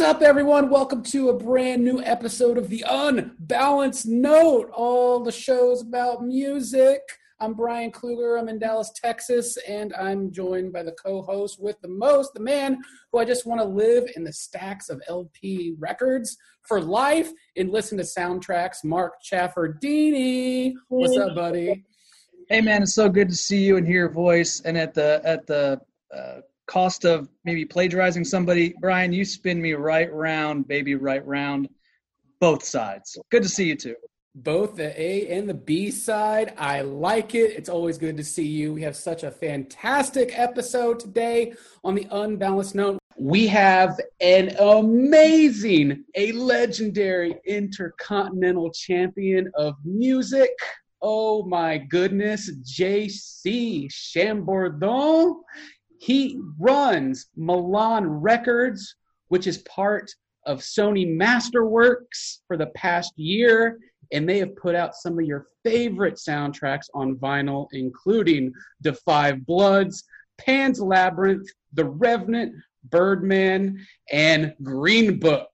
What's up, everyone? Welcome to a brand new episode of The Unbalanced Note, all the shows about music. I'm Brian Kluger. I'm in Dallas, Texas, and I'm joined by the co host with the most, the man who I just want to live in the stacks of LP records for life and listen to soundtracks, Mark Chaffardini. What's up, buddy? Hey, man, it's so good to see you and hear your voice. And at the, at the, uh, cost of maybe plagiarizing somebody, Brian, you spin me right round, baby, right round, both sides. Good to see you too. Both the A and the B side. I like it. It's always good to see you. We have such a fantastic episode today on the Unbalanced Note. We have an amazing, a legendary intercontinental champion of music. Oh my goodness, JC Chamboredon. He runs Milan Records, which is part of Sony Masterworks for the past year, and they have put out some of your favorite soundtracks on vinyl, including The Five Bloods, Pan's Labyrinth, The Revenant, Birdman, and Green Book.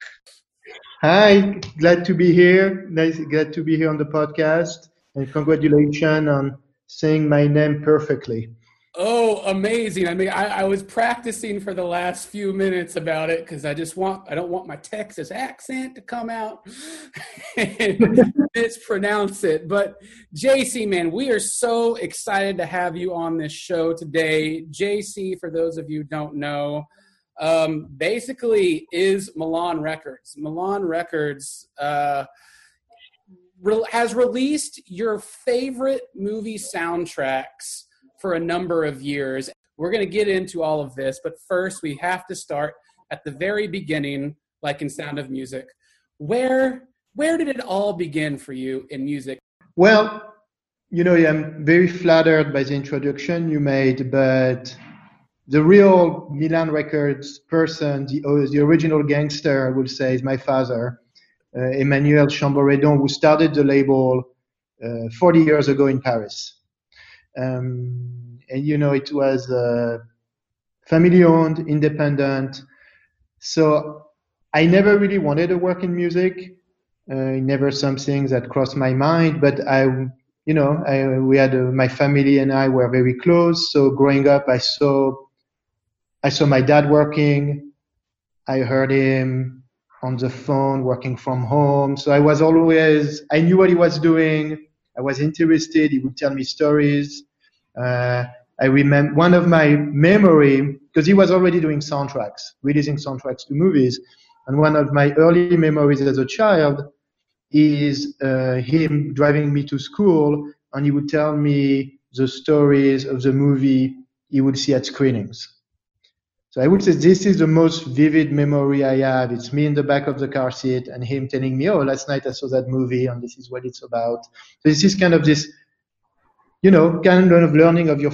Hi, glad to be here. Nice, glad to be here on the podcast, and congratulations on saying my name perfectly. Oh, amazing! I mean, I, I, was practicing for the last few minutes about it because I just want I don't want my Texas accent to come out and mispronounce it. But JC, man, we are so excited to have you on this show today. JC, for those of you don't know, um, basically is Milan Records. Milan Records. Uh, has released your favorite movie soundtracks for a number of years. We're going to get into all of this, but first we have to start at the very beginning, like in Sound of Music. Where where did it all begin for you in music? Well, you know, I'm very flattered by the introduction you made, but the real Milan Records person, the, the original gangster, I would say, is my father, uh, Emmanuel Chamboredon, who started the label uh, 40 years ago in Paris. Um, and you know, it was uh, family owned, independent. So I never really wanted to work in music. Uh, never something that crossed my mind, but I, you know, I, we had uh, my family and I were very close. So growing up, I saw, I saw my dad working. I heard him on the phone working from home. So I was always, I knew what he was doing. I was interested. He would tell me stories. Uh, I remember one of my memory because he was already doing soundtracks, releasing soundtracks to movies, and one of my early memories as a child is uh, him driving me to school, and he would tell me the stories of the movie he would see at screenings. So I would say this is the most vivid memory I have. It's me in the back of the car seat and him telling me, "Oh, last night I saw that movie, and this is what it's about." So this is kind of this you know, kind of learning of your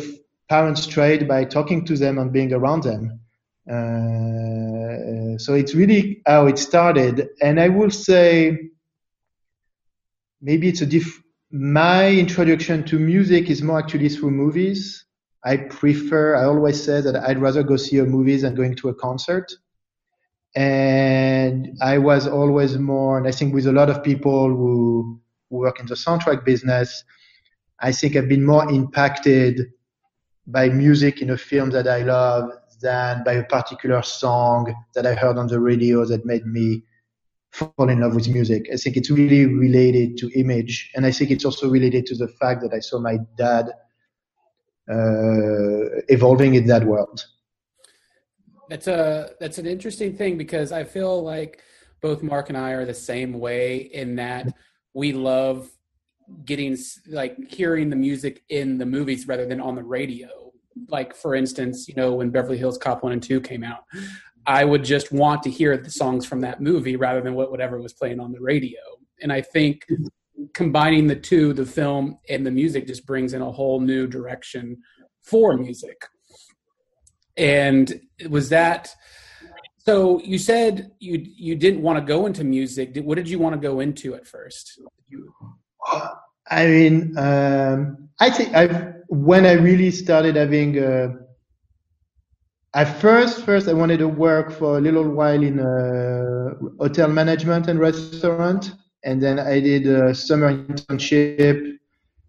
parents' trade by talking to them and being around them. Uh, so it's really how it started. And I will say, maybe it's a diff. My introduction to music is more actually through movies. I prefer. I always say that I'd rather go see a movie than going to a concert. And I was always more, and I think with a lot of people who, who work in the soundtrack business, I think I've been more impacted by music in a film that I love than by a particular song that I heard on the radio that made me fall in love with music. I think it's really related to image, and I think it's also related to the fact that I saw my dad Uh, evolving in that world. That's a that's an interesting thing because I feel like both Mark and I are the same way in that we love getting like hearing the music in the movies rather than on the radio. Like for instance, you know, when Beverly Hills Cop 1 and 2 came out, I would just want to hear the songs from that movie rather than what whatever was playing on the radio. And I think combining the two, the film and the music just brings in a whole new direction for music. And was that so you said you you didn't want to go into music. What did you want to go into at first? You... I mean, um, I think I've when I really started having a, at first, first I wanted to work for a little while in a hotel management and restaurant, and then I did a summer internship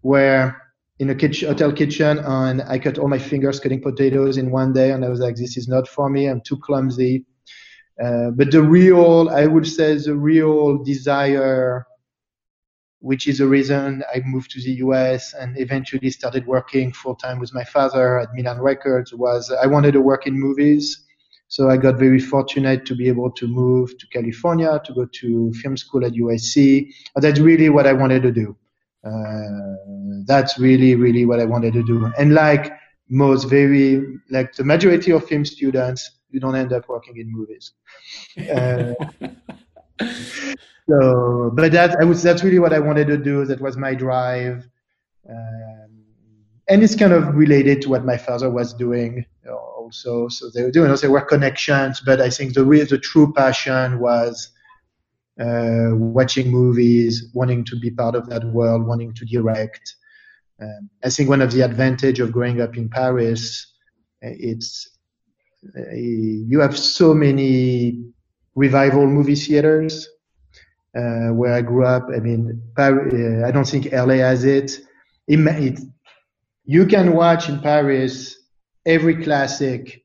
where in a kitchen, hotel kitchen, and I cut all my fingers cutting potatoes in one day, and I was like, this is not for me. I'm too clumsy. Uh, but the real, I would say, the real desire which is the reason I moved to the US and eventually started working full time with my father at Milan Records was I wanted to work in movies. So I got very fortunate to be able to move to California to go to film school at USC. That's really what I wanted to do. Uh, that's really, really what I wanted to do. And like most very, like the majority of film students, you don't end up working in movies. Uh, so, but that I was that's really what I wanted to do. That was my drive, um, and it's kind of related to what my father was doing also. So they were doing also were connections, but I think the real the true passion was uh, watching movies, wanting to be part of that world, wanting to direct. Um, I think one of the advantage of growing up in Paris, uh, it's uh, you have so many revival movie theaters uh, where I grew up. I mean, Paris, uh, I don't think LA has it. it. it. You can watch in Paris every classic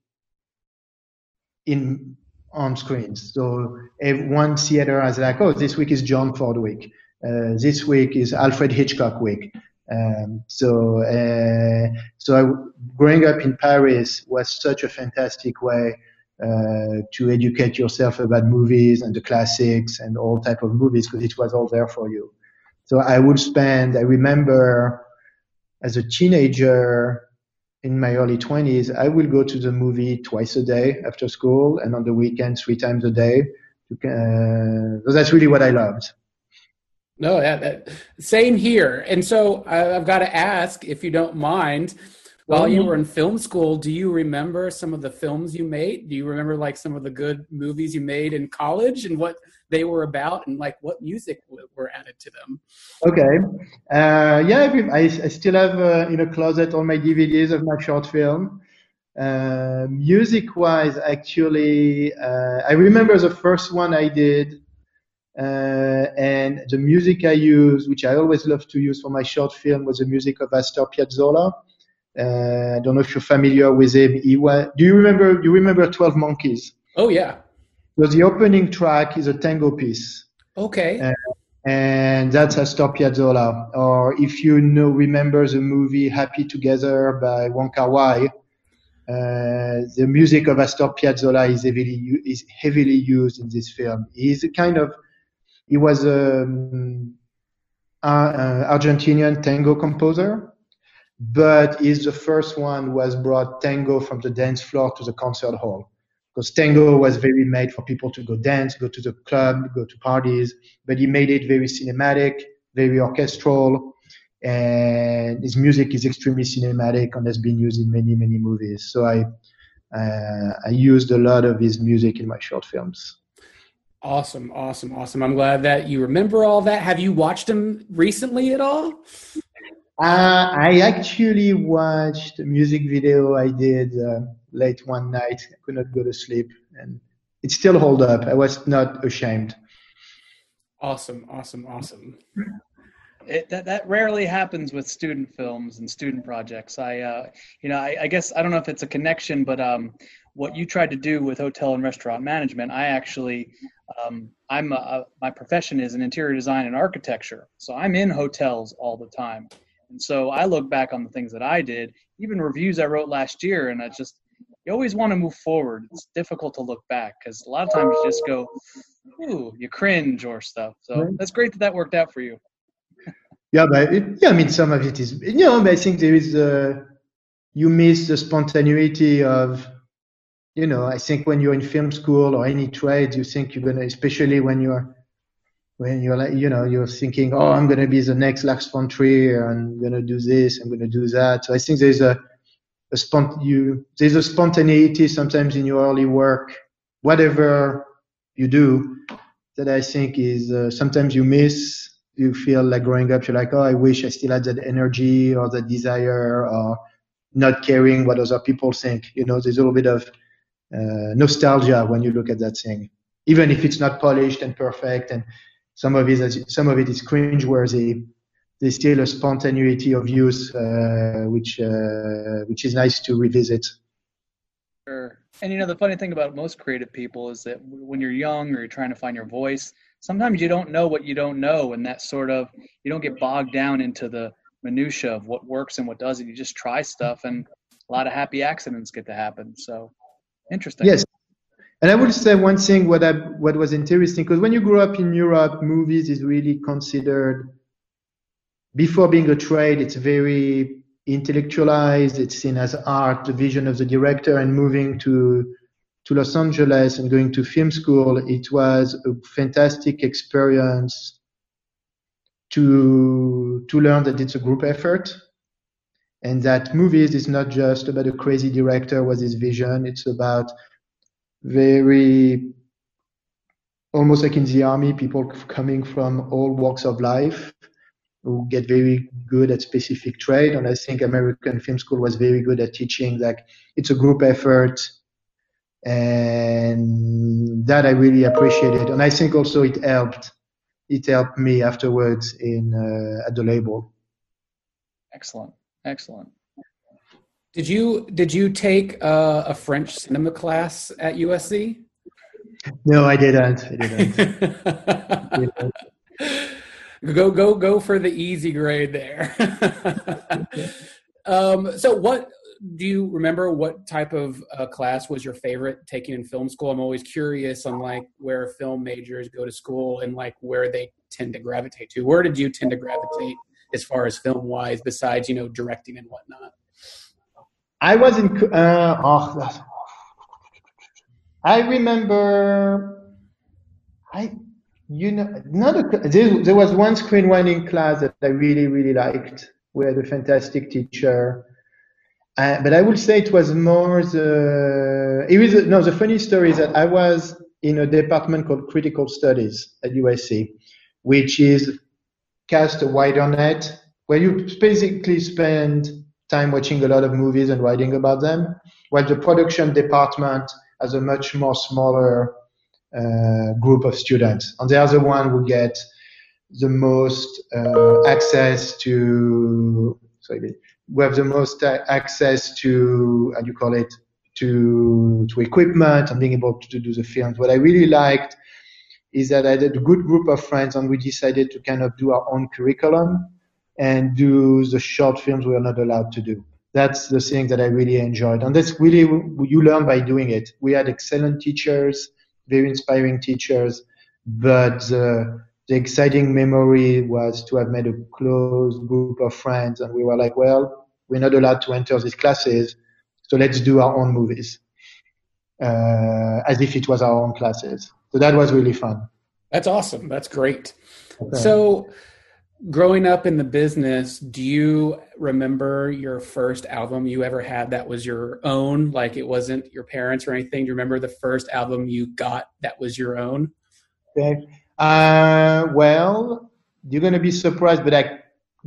in on screens. So one theater has like, oh, this week is John Ford week. Uh, this week is Alfred Hitchcock week. Um, so, uh, so I, growing up in Paris was such a fantastic way uh, to educate yourself about movies and the classics and all type of movies because it was all there for you. So I would spend, I remember as a teenager in my early 20s, I will go to the movie twice a day after school and on the weekend three times a day. Uh, so that's really what I loved. No, that, that, same here. And so I've got to ask, if you don't mind, while you were in film school, do you remember some of the films you made? Do you remember like some of the good movies you made in college and what they were about and like what music were added to them? Okay. Uh, yeah, I, I, still have uh, in a closet all my DVDs of my short film. Uh, music wise, actually, uh, I remember the first one I did. Uh, and the music I used, which I always love to use for my short film, was the music of Astor Piazzolla. Uh, I don't know if you're familiar with him. He was, do you remember? Do you remember Twelve Monkeys? Oh yeah. So the opening track is a tango piece. Okay. Uh, and that's Astor Piazzolla. Or if you know, remember the movie Happy Together by Wong Kar Wai, uh, the music of Astor Piazzolla is heavily is heavily used in this film. He's a kind of he was a, um, a Argentinian tango composer but he's the first one who has brought tango from the dance floor to the concert hall. Because tango was very made for people to go dance, go to the club, go to parties, but he made it very cinematic, very orchestral, and his music is extremely cinematic and has been used in many, many movies. So I, uh, I used a lot of his music in my short films. Awesome, awesome, awesome. I'm glad that you remember all that. Have you watched him recently at all? Uh, I actually watched a music video I did uh, late one night. I could not go to sleep, and it still hold up. I was not ashamed. Awesome, awesome, awesome. It, that that rarely happens with student films and student projects. I, uh, you know, I, I, guess I don't know if it's a connection, but um, what you tried to do with hotel and restaurant management, I actually, um, I'm a, my profession is in interior design and architecture, so I'm in hotels all the time. And so I look back on the things that I did, even reviews I wrote last year, and I just you always want to move forward. It's difficult to look back because a lot of times you just go, ooh, you cringe or stuff. So that's great that that worked out for you. yeah, but it, yeah, I mean, some of it is, you know, I think there is, uh, you miss the spontaneity of, you know, I think when you're in film school or any trade, you think you're gonna, especially when you're when you're like, you know, you're thinking, oh, I'm going to be the next Lars von Trier, I'm going to do this, I'm going to do that. So I think there's a, a spont- you, there's a spontaneity sometimes in your early work, whatever you do, that I think is uh, sometimes you miss. You feel like growing up, you're like, oh, I wish I still had that energy or that desire or not caring what other people think. You know, there's a little bit of uh, nostalgia when you look at that thing, even if it's not polished and perfect, and some of it is some of it is cringeworthy. There's still a spontaneity of youth, uh, which uh, which is nice to revisit. Sure. And you know the funny thing about most creative people is that when you're young or you're trying to find your voice, sometimes you don't know what you don't know, and that sort of you don't get bogged down into the minutia of what works and what doesn't. You just try stuff, and a lot of happy accidents get to happen. So Interesting. Yes. And I would say one thing what I, what was interesting because when you grow up in Europe, movies is really considered before being a trade. It's very intellectualized. It's seen as art, the vision of the director, and moving to to Los Angeles and going to film school, it was a fantastic experience to to learn that it's a group effort and that movies is not just about a crazy director with his vision. It's about very almost like in the army, people coming from all walks of life who get very good at specific trade. And I think American Film School was very good at teaching like it's a group effort. And that I really appreciated. And I think also it helped. It helped me afterwards in uh, at the label. Excellent. Excellent. Did you did you take uh, a French cinema class at USC? No, I didn't. I didn't. go go go for the easy grade there. um, so, what do you remember? What type of uh, class was your favorite taking in film school? I'm always curious on like where film majors go to school and like where they tend to gravitate to. Where did you tend to gravitate as far as film wise, besides you know directing and whatnot? I was in. Uh, oh, I remember. I you know not a, there, there was one screenwriting class that I really really liked. We had a fantastic teacher. Uh, but I would say it was more the it was no the funny story is that I was in a department called critical studies at USC, which is cast a wider net where you basically spend time watching a lot of movies and writing about them, while the production department has a much more smaller uh, group of students. And they are the one who get the most uh, access to, sorry, we have the most access to, how do you call it, to, to equipment and being able to do the films. What I really liked is that I had a good group of friends and we decided to kind of do our own curriculum and do the short films we are not allowed to do. That's the thing that I really enjoyed. And that's really, you learn by doing it. We had excellent teachers, very inspiring teachers, but the, the exciting memory was to have made a close group of friends and we were like, well, we're not allowed to enter these classes, so let's do our own movies. Uh, as if it was our own classes. So that was really fun. That's awesome. That's great. Okay. So, growing up in the business, do you remember your first album you ever had that was your own? Like it wasn't your parents or anything? Do you remember the first album you got that was your own? Okay. Uh, well, you're going to be surprised, but I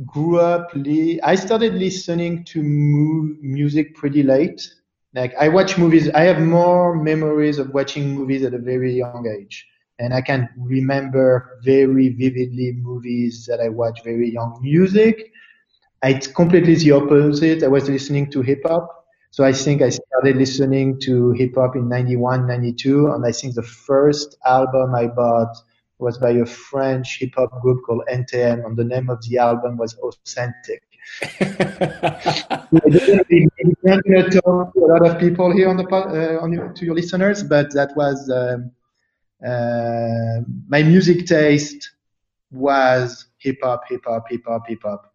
grew up, li- I started listening to mu- music pretty late. Like I watch movies, I have more memories of watching movies at a very young age. And I can remember very vividly movies that I watched very young. Music, it's completely the opposite. I was listening to hip hop. So I think I started listening to hip hop in 91, 92. And I think the first album I bought was by a French hip hop group called NTM. And the name of the album was Authentik. Going to talk to a lot of people here on the uh, on your, to your listeners, but that was um, my music taste was hip hop, hip hop, hip hop, hip hop.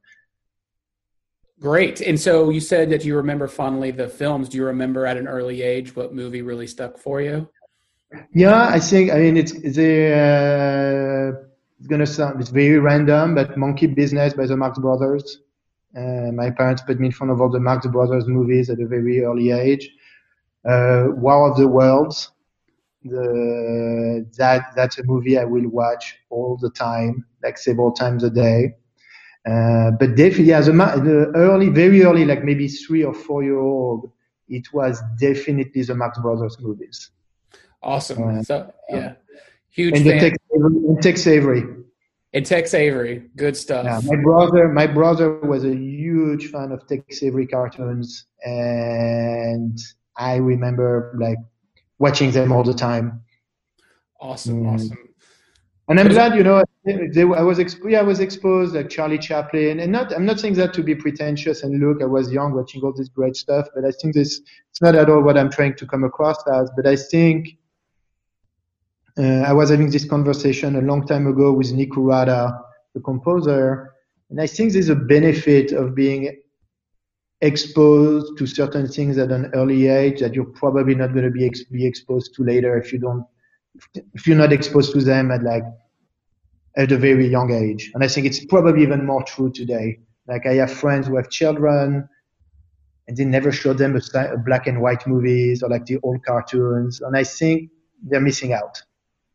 Great. And so you said that you remember fondly the films. Do you remember at an early age what movie really stuck for you? Yeah, I think. I mean, it's the. Uh, it's gonna sound. It's very random, but Monkey Business by the Marx Brothers. Uh, my parents put me in front of all the Marx Brothers movies at a very early age. Uh, War of the Worlds the, that that's a movie I will watch all the time, like several times a day. Uh, but definitely, as a the early, very early, like maybe three or four year old, it was definitely the Marx Brothers movies. Awesome. Uh, so yeah, huge and fan. Tex Avery, and Tex Avery. And Tex Avery, good stuff. Yeah, my brother, my brother was a huge fan of Tex Avery cartoons, and I remember like watching them all the time. Awesome, mm. awesome. And I'm glad, you know, they, I was exp- yeah, I was exposed like Charlie Chaplin, and not I'm not saying that to be pretentious and look, I was young watching all this great stuff, but I think this it's not at all what I'm trying to come across as. But I think uh, I was having this conversation a long time ago with Nick Urata, the composer, and I think there's a benefit of being exposed to certain things at an early age that you're probably not going to be ex- be exposed to later if you don't if you're not exposed to them at like at a very young age. And I think it's probably even more true today. Like I have friends who have children and they never show them a, a black and white movies or like the old cartoons. And I think they're missing out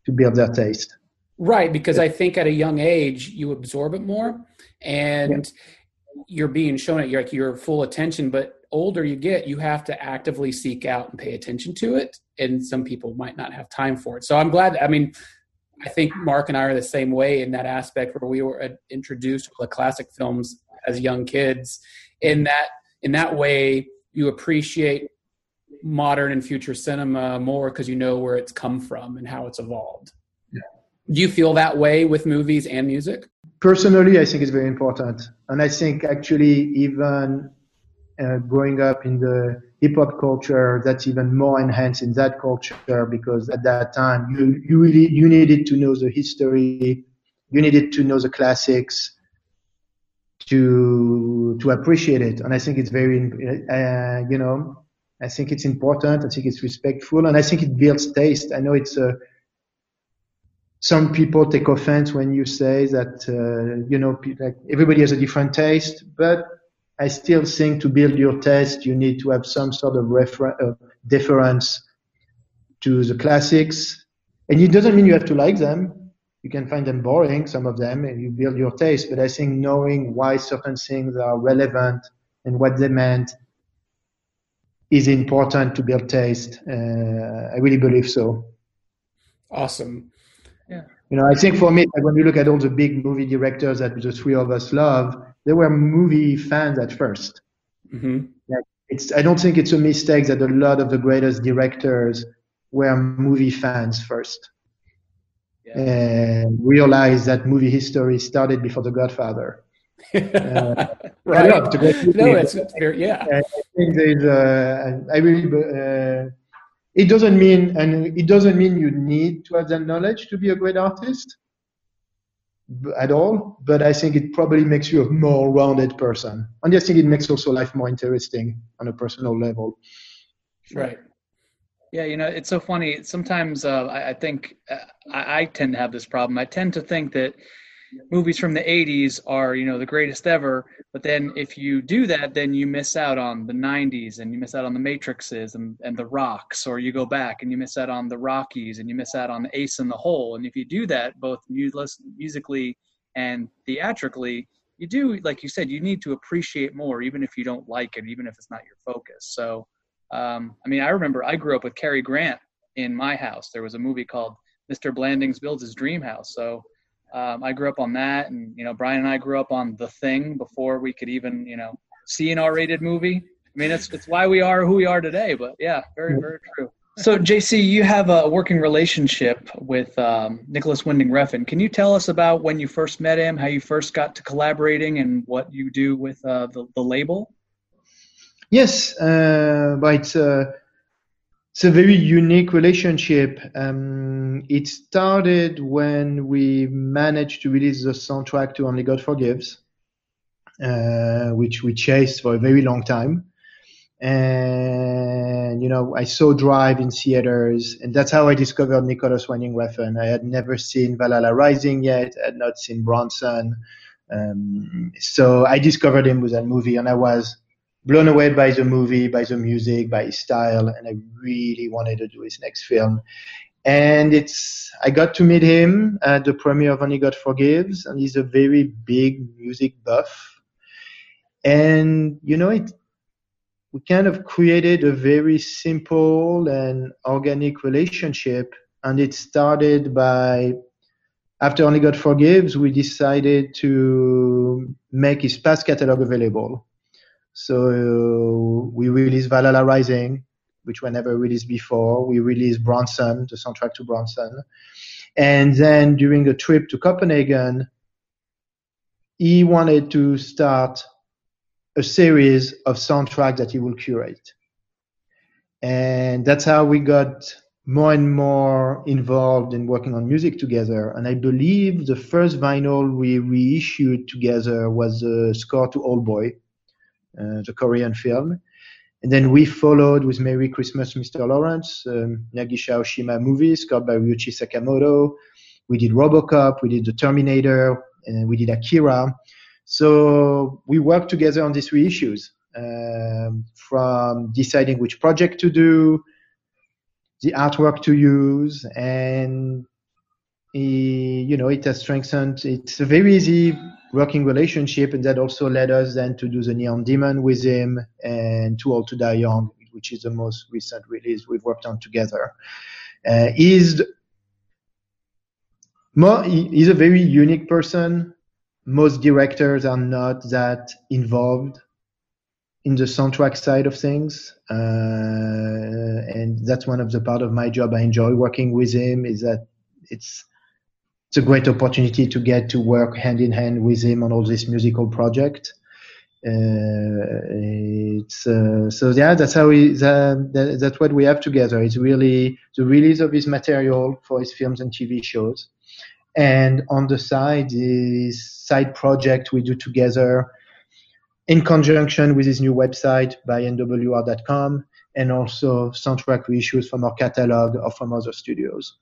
to build their taste. Right, because I think at a young age you absorb it more, and yeah. You're being shown it. You're like your full attention. But older you get, you have to actively seek out and pay attention to it, and some people might not have time for it. So I'm glad. I mean, I think Mark and I are the same way in that aspect where we were uh, introduced to the classic films as young kids. In that in that way, you appreciate modern and future cinema more because you know where it's come from and how it's evolved. Yeah. Do you feel that way with movies and music? Personally, I think it's very important, and I think actually even uh, growing up in the hip hop culture, that's even more enhanced in that culture because at that time you you really you needed to know the history, you needed to know the classics to to appreciate it, and I think it's very uh, you know I think it's important. I think it's respectful, and I think it builds taste. I know it's a some people take offense when you say that uh, you know like everybody has a different taste, but I still think to build your taste, you need to have some sort of refer- uh, deference to the classics. And it doesn't mean you have to like them. You can find them boring, some of them, and you build your taste. But I think knowing why certain things are relevant and what they meant is important to build taste. Uh, I really believe so. Awesome. Yeah. You know, I think for me, like when you look at all the big movie directors that the three of us love, they were movie fans at 1st mm-hmm. like it's, I don't think it's a mistake that a lot of the greatest directors were movie fans first. Yeah. And realized that movie history started before The Godfather. uh, right. I love to go no, it's, very, yeah. I think there's, uh, I really, uh, it doesn't mean, and it doesn't mean you need to have that knowledge to be a great artist at all, but I think it probably makes you a more rounded person. And I think it makes also life more interesting on a personal level. Right. Yeah, you know, it's so funny. Sometimes uh, I, I, think uh, I, I, tend to have this problem. I tend to think that movies from the 80s are, you know, the greatest ever. But then if you do that, then you miss out on the 90s and you miss out on the Matrixes and, and the Rocks, or you go back and you miss out on the Rockies and you miss out on the Ace in the Hole. And if you do that, both musically and theatrically, you do, like you said, you need to appreciate more, even if you don't like it, even if it's not your focus. So, um, I mean, I remember I grew up with Cary Grant in my house. There was a movie called Mr. Blandings Builds His Dream House. So um, I grew up on that, and you know, Brian and I grew up on The Thing before we could even, you know, see an R-rated movie. I mean, it's it's why we are who we are today. But yeah, very very true. So JC, you have a working relationship with um, Nicolas Winding Refn. Can you tell us about when you first met him, how you first got to collaborating, and what you do with uh, the the label? Yes, uh, but uh, it's a very unique relationship. Um, it started when we managed to release the soundtrack to Only God Forgives, uh, which we chased for a very long time. And, you know, I saw Drive in theaters, and that's how I discovered Nicolas Winding Refn. I had never seen Valhalla Rising yet, I had not seen Bronson. Um, so I discovered him with that movie, and I was blown away by the movie, by the music, by his style, and I really wanted to do his next film. And it's I got to meet him at the premiere of Only God Forgives, and he's a very big music buff. And you know, it we kind of created a very simple and organic relationship. And it started by, after Only God Forgives, we decided to make his past catalog available. So we released Valhalla Rising, which were never released before. We released Bronson, the soundtrack to Bronson. And then during a trip to Copenhagen, he wanted to start a series of soundtracks that he will curate. And that's how we got more and more involved in working on music together. And I believe the first vinyl we reissued together was the score to Old Boy, the Korean film. And then we followed with Merry Christmas, Mr. Lawrence, um, Nagisa Oshima movie scored by Ryuichi Sakamoto. We did Robocop, we did The Terminator, and we did Akira. So we worked together on these three issues, um, from deciding which project to do, the artwork to use, and you know it has strengthened. It's a very easy working relationship, and that also led us then to do the Neon Demon with him and Too Old to Die Young, which is the most recent release we've worked on together. Uh, he's more, he's a very unique person. Most directors are not that involved in the soundtrack side of things, uh, and that's one of the part of my job I enjoy working with him. Is that it's it's a great opportunity to get to work hand in hand with him on all this musical project. Uh, it's uh, so yeah, that's how we that, that, that's what we have together. It's really the release of his material for his films and TV shows, and on the side is side project we do together in conjunction with his new website by nwr.com and also soundtrack reissues from our catalog or from other studios.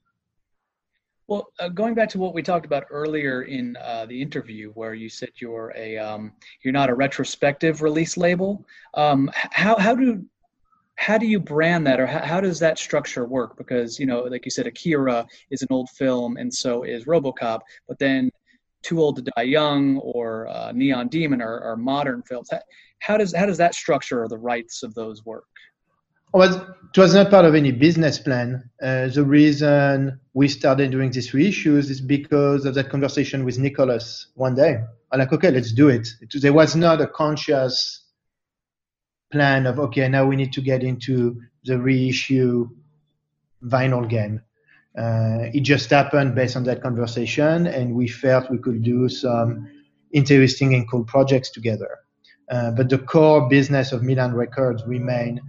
Well, uh, going back to what we talked about earlier in uh, the interview, where you said you're a um, you're not a retrospective release label. Um, how how do how do you brand that, or how, how, does that structure work? Because you know, like you said, Akira is an old film, and so is RoboCop. But then, Too Old to Die Young or uh, Neon Demon are, are modern films. How, how does how does that structure or the rights of those work? Well, it was not part of any business plan. Uh, the reason we started doing these reissues is because of that conversation with Nicolas one day. I'm like, okay, let's do it. it. There was not a conscious plan of, okay, now we need to get into the reissue vinyl game. Uh, it just happened based on that conversation, and we felt we could do some interesting and cool projects together. Uh, but the core business of Milan Records remained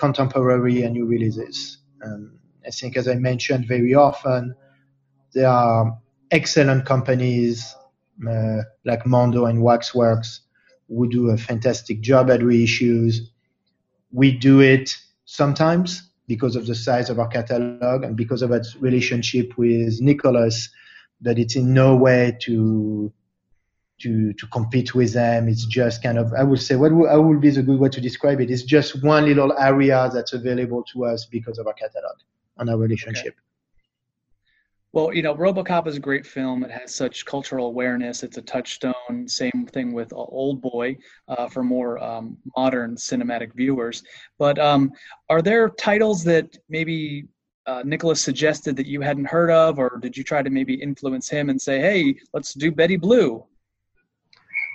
contemporary and new releases. Um, I think, as I mentioned very often, there are excellent companies uh, like Mondo and Waxworks who do a fantastic job at reissues. We do it sometimes because of the size of our catalog and because of its relationship with Nicolas, but it's in no way to to to compete with them. It's just kind of I would say what would, would be the good way to describe it? It's just one little area that's available to us because of our catalog and our relationship. Okay. Well, you know, RoboCop is a great film. It has such cultural awareness. It's a touchstone. Same thing with Old Boy uh, for more um, modern cinematic viewers. But um, are there titles that maybe uh, Nicolas suggested that you hadn't heard of, or did you try to maybe influence him and say, "Hey, let's do Betty Blue"?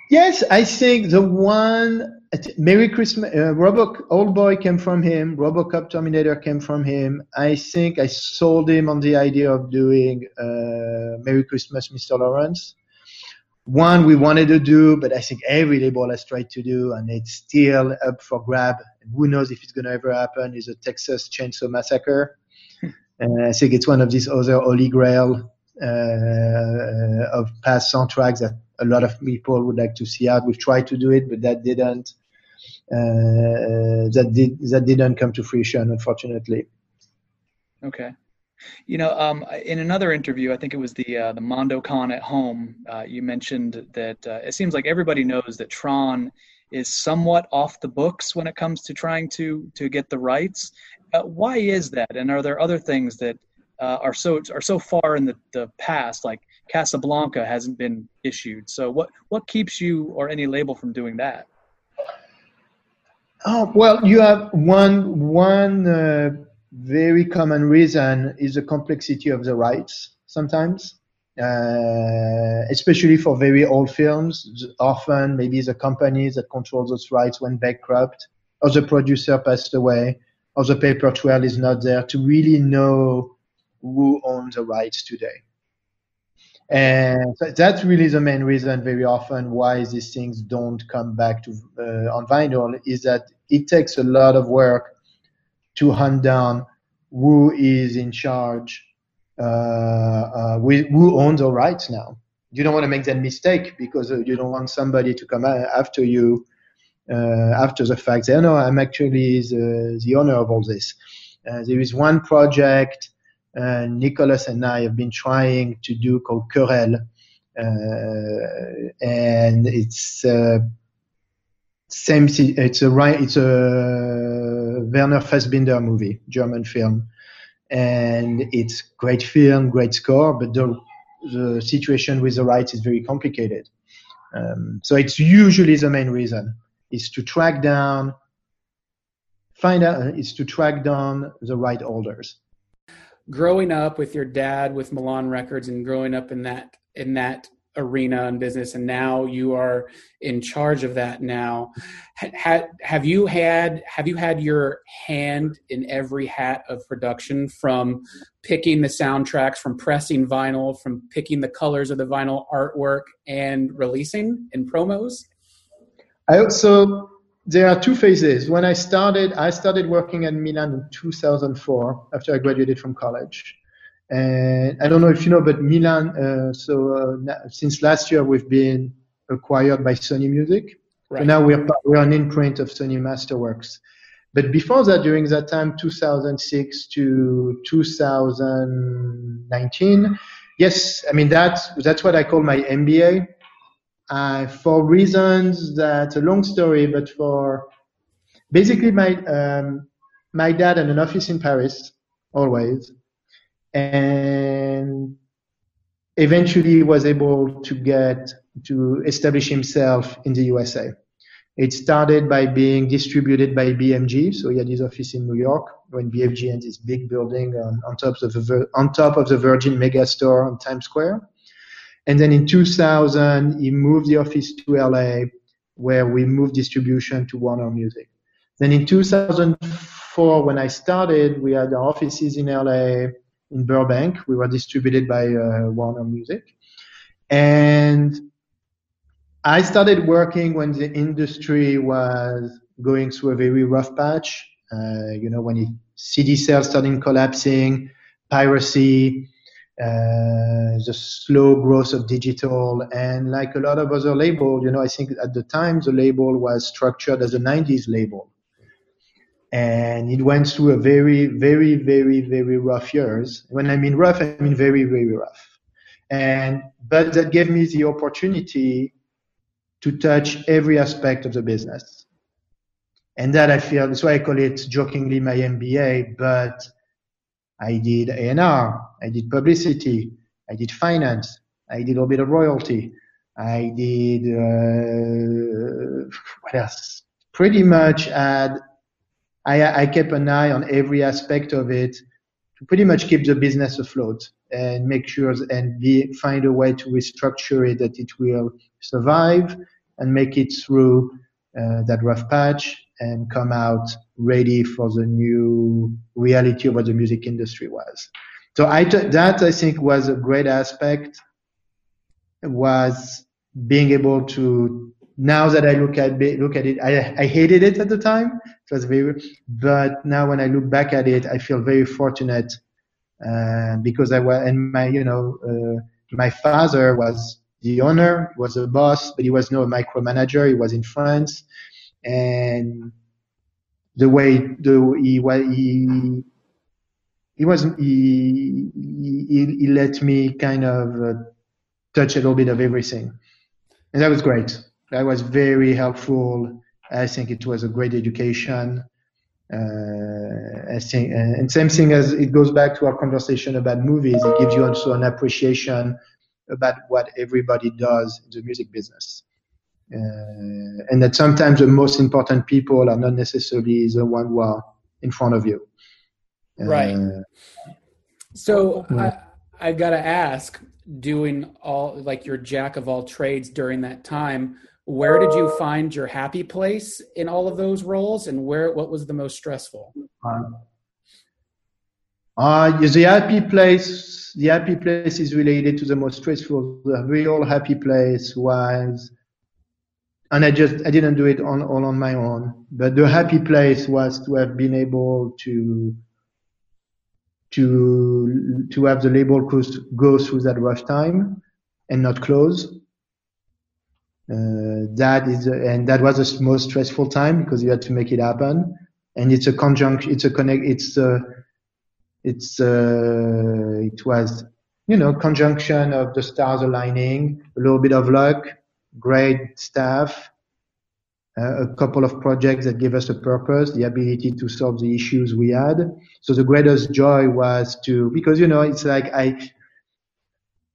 Yes, I think the one Merry Christmas, uh, Robo Old Boy came from him. RoboCop Terminator came from him. I think I sold him on the idea of doing uh, Merry Christmas, Mr. Lawrence. One we wanted to do, but I think every label has tried to do, and it's still up for grab. And who knows if it's going to ever happen? Is a Texas Chainsaw Massacre. and I think it's one of these other holy grail uh, of past soundtracks that a lot of people would like to see out. We've tried to do it, but that didn't uh, that did that didn't come to fruition, unfortunately. Okay. You know, um, in another interview, I think it was the uh, the Mondo Con at home. Uh, you mentioned that uh, it seems like everybody knows that Tron is somewhat off the books when it comes to trying to to get the rights. Uh, why is that? And are there other things that uh, are so are so far in the, the past, like Casablanca hasn't been issued. So what what keeps you or any label from doing that? Oh well, you have one one uh, very common reason is the complexity of the rights. Sometimes, uh, especially for very old films, often maybe the companies that control those rights went bankrupt, or the producer passed away, or the paper trail is not there to really know who owns the rights today. And that's really the main reason very often why these things don't come back to uh, on vinyl is that it takes a lot of work to hunt down who is in charge, uh, uh, who owns the rights now. You don't want to make that mistake because uh, you don't want somebody to come after you uh, after the fact. Say, oh, no, I'm actually the, the owner of all this. Uh, there is one project uh, Nicolas and I have been trying to do called Querelle. Uh, and it's uh, same. It's a it's a Werner Fassbinder movie, German film, and it's great film, great score, but the the situation with the rights is very complicated. Um, so it's usually the main reason is to track down, find out, is to track down the right holders growing up with your dad with Milan Records and growing up in that in that arena and business and now you are in charge of that now had, have you had have you had your hand in every hat of production from picking the soundtracks from pressing vinyl from picking the colors of the vinyl artwork and releasing in promos? I also there are two phases. When I started, I started working at Milan in 2004 after I graduated from college. And I don't know if you know, but Milan, uh, so uh, since last year we've been acquired by Sony Music. Right. And now we're, we're an imprint of Sony Masterworks. But before that, during that time, 2006 to 2019, yes, I mean, that's, that's what I call my MBA uh, for reasons that a long story, but for basically my um, my dad had an office in Paris always, and eventually was able to get to establish himself in the USA. It started by being distributed by BMG, so he had his office in New York when BMG had this big building on, on top of the on top of the Virgin Megastore on Times Square. And then in 2000, he moved the office to LA, where we moved distribution to Warner Music. Then in 2004, when I started, we had offices in LA, in Burbank. We were distributed by uh, Warner Music. And I started working when the industry was going through a very rough patch. Uh, you know, when CD sales started collapsing, piracy, uh, the slow growth of digital and like a lot of other labels, you know, I think at the time the label was structured as a 90s label. And it went through a very, very, very, very rough years. When I mean rough, I mean very, very rough. And, but that gave me the opportunity to touch every aspect of the business. And that I feel, that's why I call it jokingly my MBA, but I did A&R, I did publicity, I did finance, I did a bit of royalty, I did uh, what else? Pretty much had I, I kept an eye on every aspect of it to pretty much keep the business afloat and make sure and be, find a way to restructure it that it will survive and make it through uh, that rough patch and come out ready for the new reality of what the music industry was. So I that I think was a great aspect was being able to now that I look at look at it, I, I hated it at the time. It was very, but now when I look back at it, I feel very fortunate uh, because I was and my you know uh, my father was the owner, was a boss, but he was no micromanager. He was in France, and the way the he he he was he he, he let me kind of uh, touch a little bit of everything, and that was great. That was very helpful. I think it was a great education. Uh, I think, and same thing as it goes back to our conversation about movies. It gives you also an appreciation about what everybody does in the music business. Uh, and that sometimes the most important people are not necessarily the one who are in front of you. Right. Uh, so I, I've got to ask, doing all like your jack of all trades during that time, where did you find your happy place in all of those roles, and where what was the most stressful? Uh, uh, the happy place, the happy place is related to the most stressful. The real happy place was and I just I didn't do it on all on my own. But the happy place was to have been able to to to have the label go through that rough time and not close. Uh, that is and that was the most stressful time because you had to make it happen. And it's a conjunction. It's a connect. It's a it's uh, it was you know conjunction of the stars aligning, a little bit of luck, great staff, uh, a couple of projects that gave us a purpose, the ability to solve the issues we had. So the greatest joy was to, because, you know, it's like I,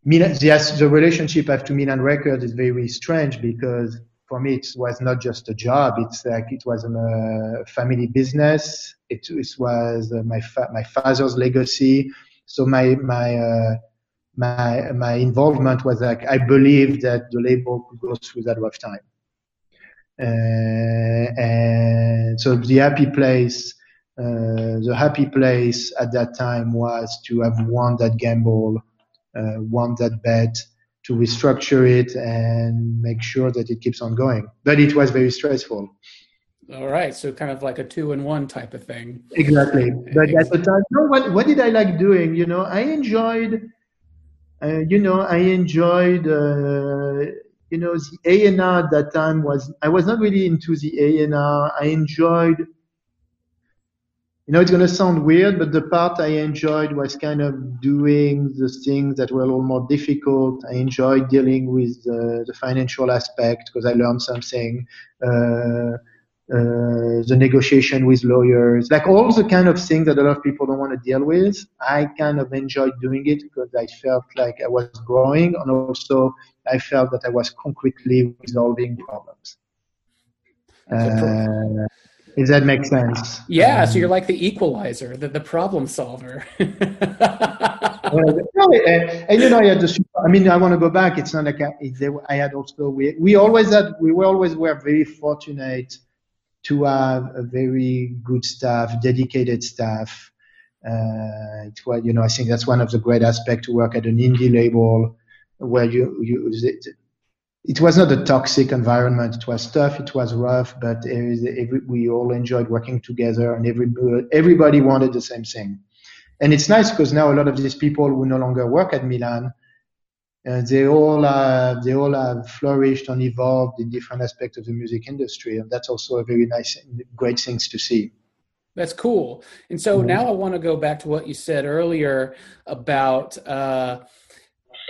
Milan, yes, the relationship I have to Milan Records is very strange because for me it was not just a job. It's like it was a family business. It, it was uh, my fa- my father's legacy. So my my uh, my my involvement was like I believe that the label could go through that rough time. Uh, and so the happy place, uh, the happy place at that time was to have won that gamble, uh, won that bet, to restructure it and make sure that it keeps on going. But it was very stressful. All right, so kind of like a two and one type of thing. Exactly. But at the time, you know, what what did I like doing? You know, I enjoyed you know, I enjoyed, uh, you know, the A&R at that time was, I was not really into the A&R. I enjoyed, you know, it's to sound weird, but the part I enjoyed was kind of doing the things that were a little more difficult. I enjoyed dealing with uh, the financial aspect because I learned something. Uh, uh, the negotiation with lawyers, like all the kind of things that a lot of people don't want to deal with. I kind of enjoyed doing it because I felt like I was growing and also I felt that I was concretely resolving problems. Uh, if that makes sense. Yeah, um, so you're like the equalizer, the, the problem solver. and, and, you know, I had the. I mean, I want to go back. It's not like I, I had also. We we always had. We were always were very fortunate to have a very good staff, dedicated staff. Uh, it was, you know, I think that's one of the great aspects to work at an indie label where you, you it, it was not a toxic environment. It was tough. It was rough, but every, we all enjoyed working together and every, everybody wanted the same thing. And it's nice because now a lot of these people who no longer work at Milan uh, they all have they all have flourished and evolved in different aspects of the music industry, and that's also a very nice, great things to see. That's cool. And so mm-hmm. now I want to go back to what you said earlier about uh,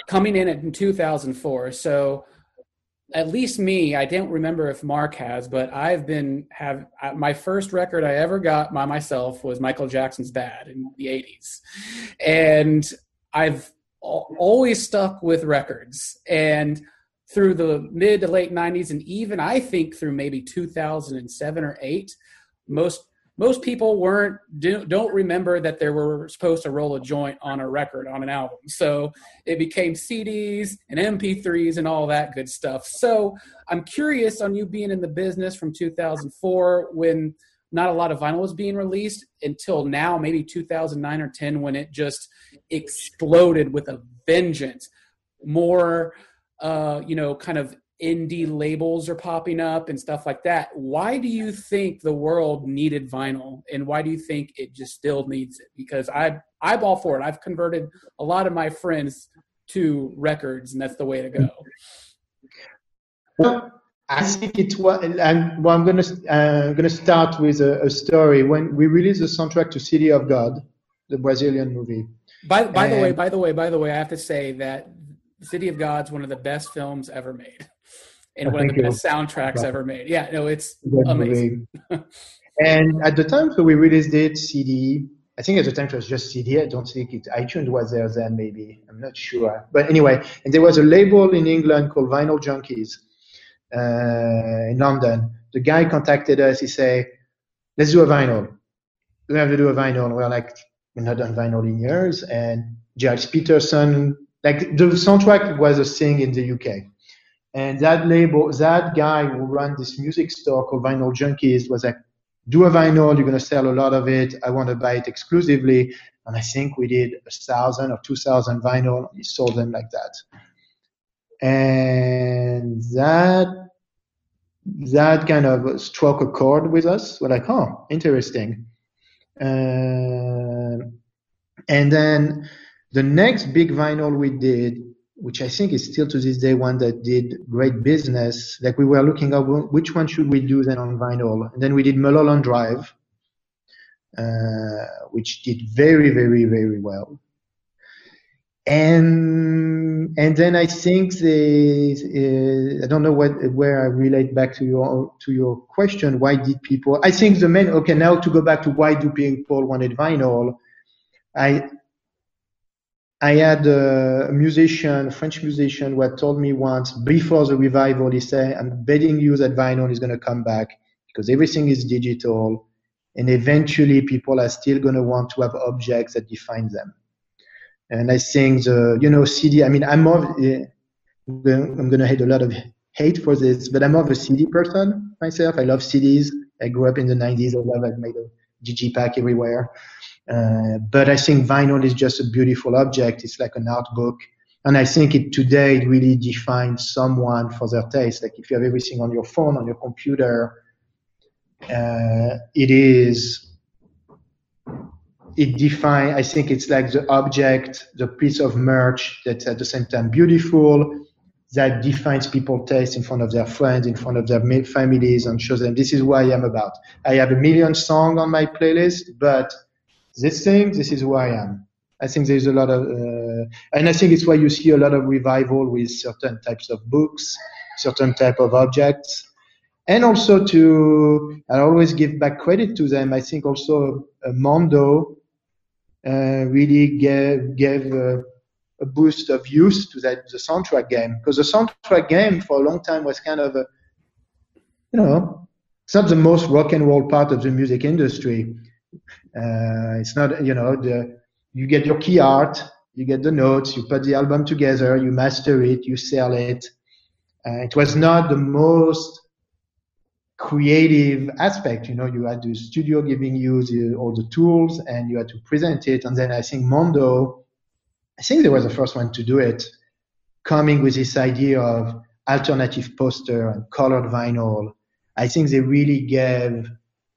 coming in in 2004. So at least me, I don't remember if Mark has, but I've been have my first record I ever got by myself was Michael Jackson's Bad in the 80s, and I've always stuck with records. And through the mid to late 90s and even i think through maybe 2007 or 8 most most people weren't don't remember that they were supposed to roll a joint on a record on an album. So it became cds and mp3s and all that good stuff. So i'm curious on you being in the business from 2004 when not a lot of vinyl was being released until now, maybe 2009 or 10, when it just exploded with a vengeance. More, uh, you know, kind of indie labels are popping up and stuff like that. Why do you think the world needed vinyl, and why do you think it just still needs it? Because I I'm for it. I've converted a lot of my friends to records, and that's the way to go. I think it was. I'm, well, I'm gonna uh, gonna start with a, a, story. When we released the soundtrack to City of God, the Brazilian movie. By by and, the way, by the way, by the way, I have to say that City of God's one of the best films ever made, and oh, one of the best soundtracks ever made. Yeah, no, it's amazing. and at the time that we released it, CD. I think at the time it was just CD. I don't think it iTunes was there then. Maybe I'm not sure. But anyway, and there was a label in England called Vinyl Junkies Uh, in London. The guy contacted us. He said, "Let's do a vinyl. We have to do a vinyl." We're like, "We're not done vinyl in years." And Gilles Peterson, like the soundtrack was a thing in the UK. And that label, that guy who ran this music store called Vinyl Junkies was like, do a vinyl, you're going to sell a lot of it. I want to buy it exclusively. And I think we did a thousand or two thousand vinyl. We sold them like that. And that, that kind of struck a chord with us. We're like, oh, interesting. Uh, and then the next big vinyl we did which I think is still to this day one that did great business. Like we were looking at which one should we do then on vinyl, and then we did Mulholland Drive, uh, which did very, very, very well. And and then I think the uh, I don't know what where I relate back to your to your question. Why did people? I think the main okay now to go back to why do people wanted vinyl. I I had a musician, French musician, who had told me once before the revival, he said, I'm betting you that vinyl is going to come back because everything is digital and eventually people are still going to want to have objects that define them. And I think the, you know, CD, I mean, I'm more, I'm going to hate a lot of hate for this, but I'm more of a CD person myself. I love CDs. I grew up in the 90s. I love, I've made a digipack everywhere. Uh, but I think vinyl is just a beautiful object. It's like an art book. And I think it today it really defines someone for their taste. Like if you have everything on your phone, on your computer, uh, it is, it define, I think it's like the object, the piece of merch that's at the same time beautiful, that defines people's taste in front of their friends, in front of their families, and shows them this is what I am about. I have a million songs on my playlist, but this thing, this is who I am. I think there's a lot of, uh, and I think it's why you see a lot of revival with certain types of books, certain type of objects, and also to, I always give back credit to them. I think also Mondo really gave gave a, a, boost of youth to that the soundtrack game because the soundtrack game for a long time was kind of a, you know, it's not the most rock and roll part of the music industry. Uh, it's not, you know, the, you get your key art, you get the notes, you put the album together, you master it, you sell it. Uh, it was not the most creative aspect. You know, you had the studio giving you the, all the tools and you had to present it. And then I think Mondo, I think they were the first one to do it, coming with this idea of alternative poster and colored vinyl. I think they really gave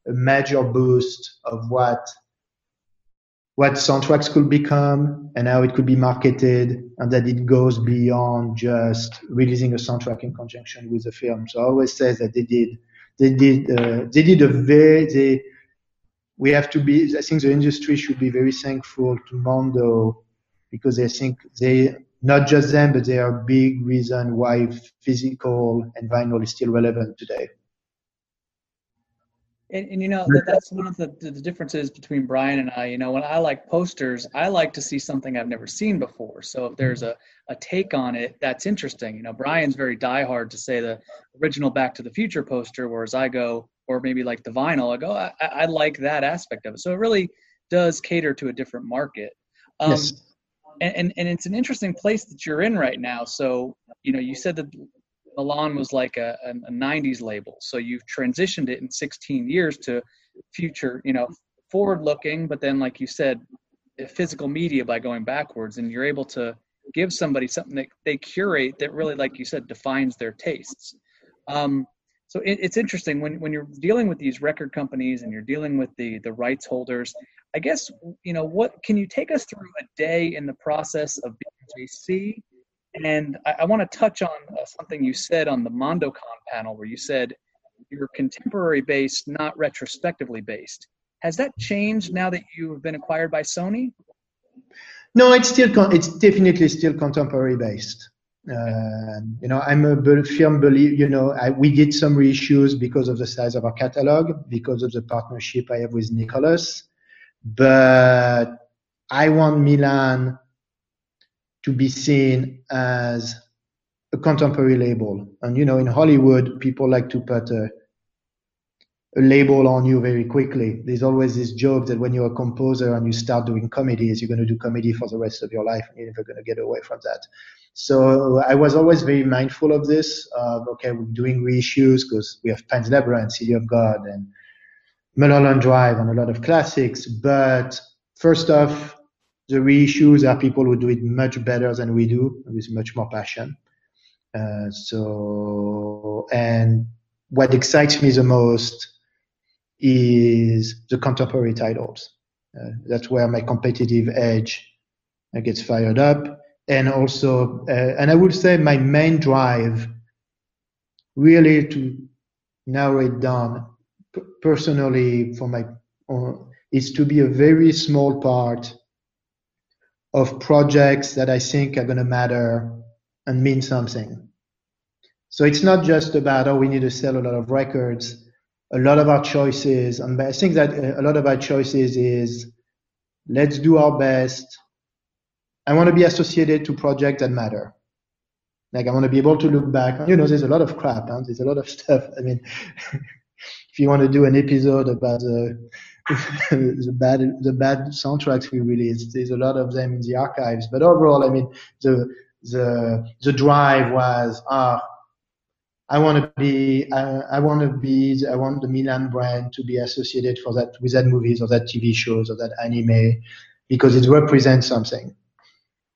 a major boost of what what soundtracks could become and how it could be marketed and that it goes beyond just releasing a soundtrack in conjunction with the film. So I always say that they did, they did, uh, they did a very, they, we have to be, I think the industry should be very thankful to Mondo because I think they, not just them, but they are a big reason why physical and vinyl is still relevant today. And, and you know that, that's one of the, the differences between Brian and I. You know, when I like posters, I like to see something I've never seen before. So if there's a, a take on it, that's interesting. You know, Brian's very diehard to say the original Back to the Future poster, whereas I go, or maybe like the vinyl, I go, I, I like that aspect of it. So it really does cater to a different market. Um, yes. And, and, and it's an interesting place that you're in right now. So, you know, you said that Milan was like a, a, a 90s label. So you've transitioned it in 16 years to future, you know, forward looking, but then, like you said, physical media by going backwards. And you're able to give somebody something that they curate that really, like you said, defines their tastes. Um, so it, it's interesting when, when you're dealing with these record companies and you're dealing with the, the rights holders, I guess, you know, what can you take us through a day in the process of BMJC and I, I want to touch on uh, something you said on the MondoCon panel where you said you're contemporary based, not retrospectively based. Has that changed now that you have been acquired by Sony? No, it's still con- it's definitely still contemporary based. Uh, you know, I'm a firm believer. You know, I, we did some reissues because of the size of our catalog, because of the partnership I have with Nicolas. But I want Milan to be seen as a contemporary label. And you know, in Hollywood, people like to put a, a label on you very quickly. There's always this joke that when you're a composer and you start doing comedies, you're going to do comedy for the rest of your life and you're never going to get away from that. So I was always very mindful of this. Of okay, we're doing reissues because we have Pan's Labyrinth, City of God, and Mulholland Drive, and a lot of classics. But first off, the reissues are people who do it much better than we do, with much more passion. Uh, so, and what excites me the most is the contemporary titles. Uh, that's where my competitive edge uh, gets fired up. And also, uh, and I would say my main drive really to narrow it down personally for my is to be a very small part of projects that I think are going to matter and mean something. So it's not just about, oh, we need to sell a lot of records. A lot of our choices, and I think that uh, a lot of our choices is let's do our best. I want to be associated to projects that matter. Like I want to be able to look back. You know, there's a lot of crap. Huh? There's a lot of stuff. I mean, if you want to do an episode about the the bad the bad soundtracks we released. There's a lot of them in the archives, but overall, I mean, the the the drive was ah. I want to be, I, I want to be, I want the Milan brand to be associated for that with that movies or that TV shows or that anime because it represents something.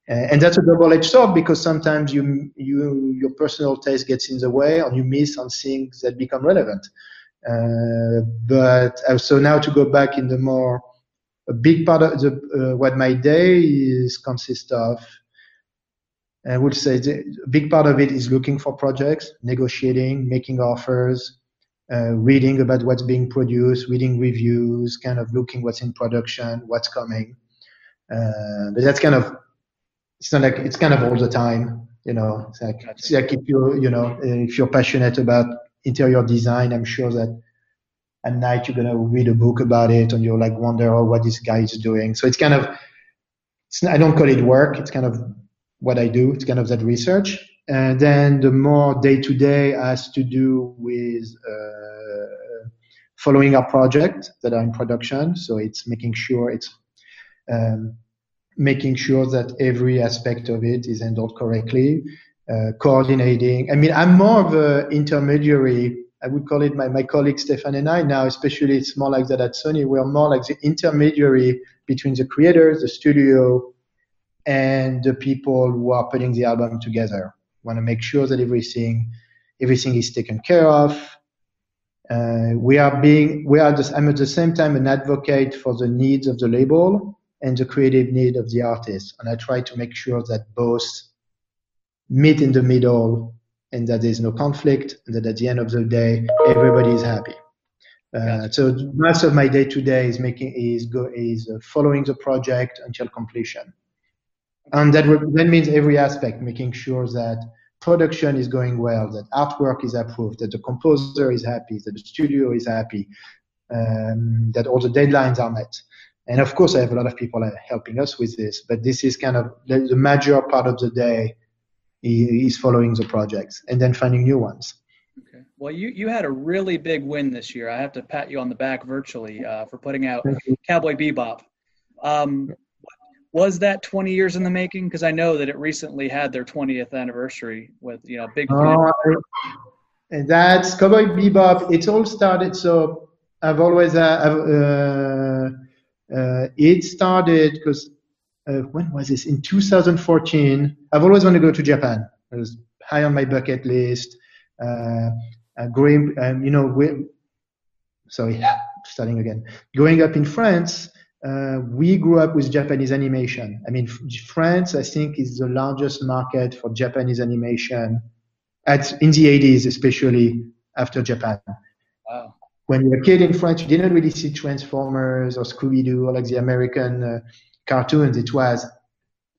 And that's a double-edged sword because sometimes you, you, your personal taste gets in the way and you miss on things that become relevant. Uh, but uh, so now to go back in the more a big part of the uh, what my day is consists of. I would say the, a big part of it is looking for projects, negotiating, making offers, uh, reading about what's being produced, reading reviews, kind of looking what's in production, what's coming. Uh, but that's kind of it's not like it's kind of all the time, you know. It's like, it's like if you you know if you're passionate about interior design, I'm sure that at night you're going to read a book about it and you're like wonder oh what this guy is doing. So it's kind of, it's, I don't call it work. It's kind of what I do. It's kind of that research. And then the more day to day has to do with, uh, following our project that are in production. So it's making sure it's, um, making sure that every aspect of it is handled correctly uh, coordinating. I mean, I'm more of an intermediary. I would call it my, my colleague Stefan and I now, especially it's more like that at Sony. We're more like the intermediary between the creators, the studio, and the people who are putting the album together. Want to make sure that everything, everything is taken care of. Uh, we are being, we are just, I'm at the same time an advocate for the needs of the label and the creative need of the artist. And I try to make sure that both meet in the middle and that there's no conflict and that at the end of the day everybody is happy. Uh, so most of my day to day is making is go is uh, following the project until completion. And that that means every aspect making sure that production is going well that artwork is approved that the composer is happy that the studio is happy um, that all the deadlines are met. And of course i have a lot of people helping us with this but this is kind of the, the major part of the day is following the projects and then finding new ones. Okay. Well, you, you had a really big win this year. I have to pat you on the back virtually uh, for putting out Cowboy Bebop. Um, was that 20 years in the making? Because I know that it recently had their 20th anniversary with you know big. Uh, and that's Cowboy Bebop. It's all started. So I've always uh, I've, uh, uh, it started because uh, when was this? In 2014. I've always wanted to go to Japan. It was high on my bucket list. Uh, uh, growing, um, you know, we, sorry, starting again. Growing up in France, uh, we grew up with Japanese animation. I mean, France, I think, is the largest market for Japanese animation at, in the 80s, especially after Japan. Wow. When you were a kid in France, you didn't really see Transformers or Scooby Doo or like the American uh, cartoons, it was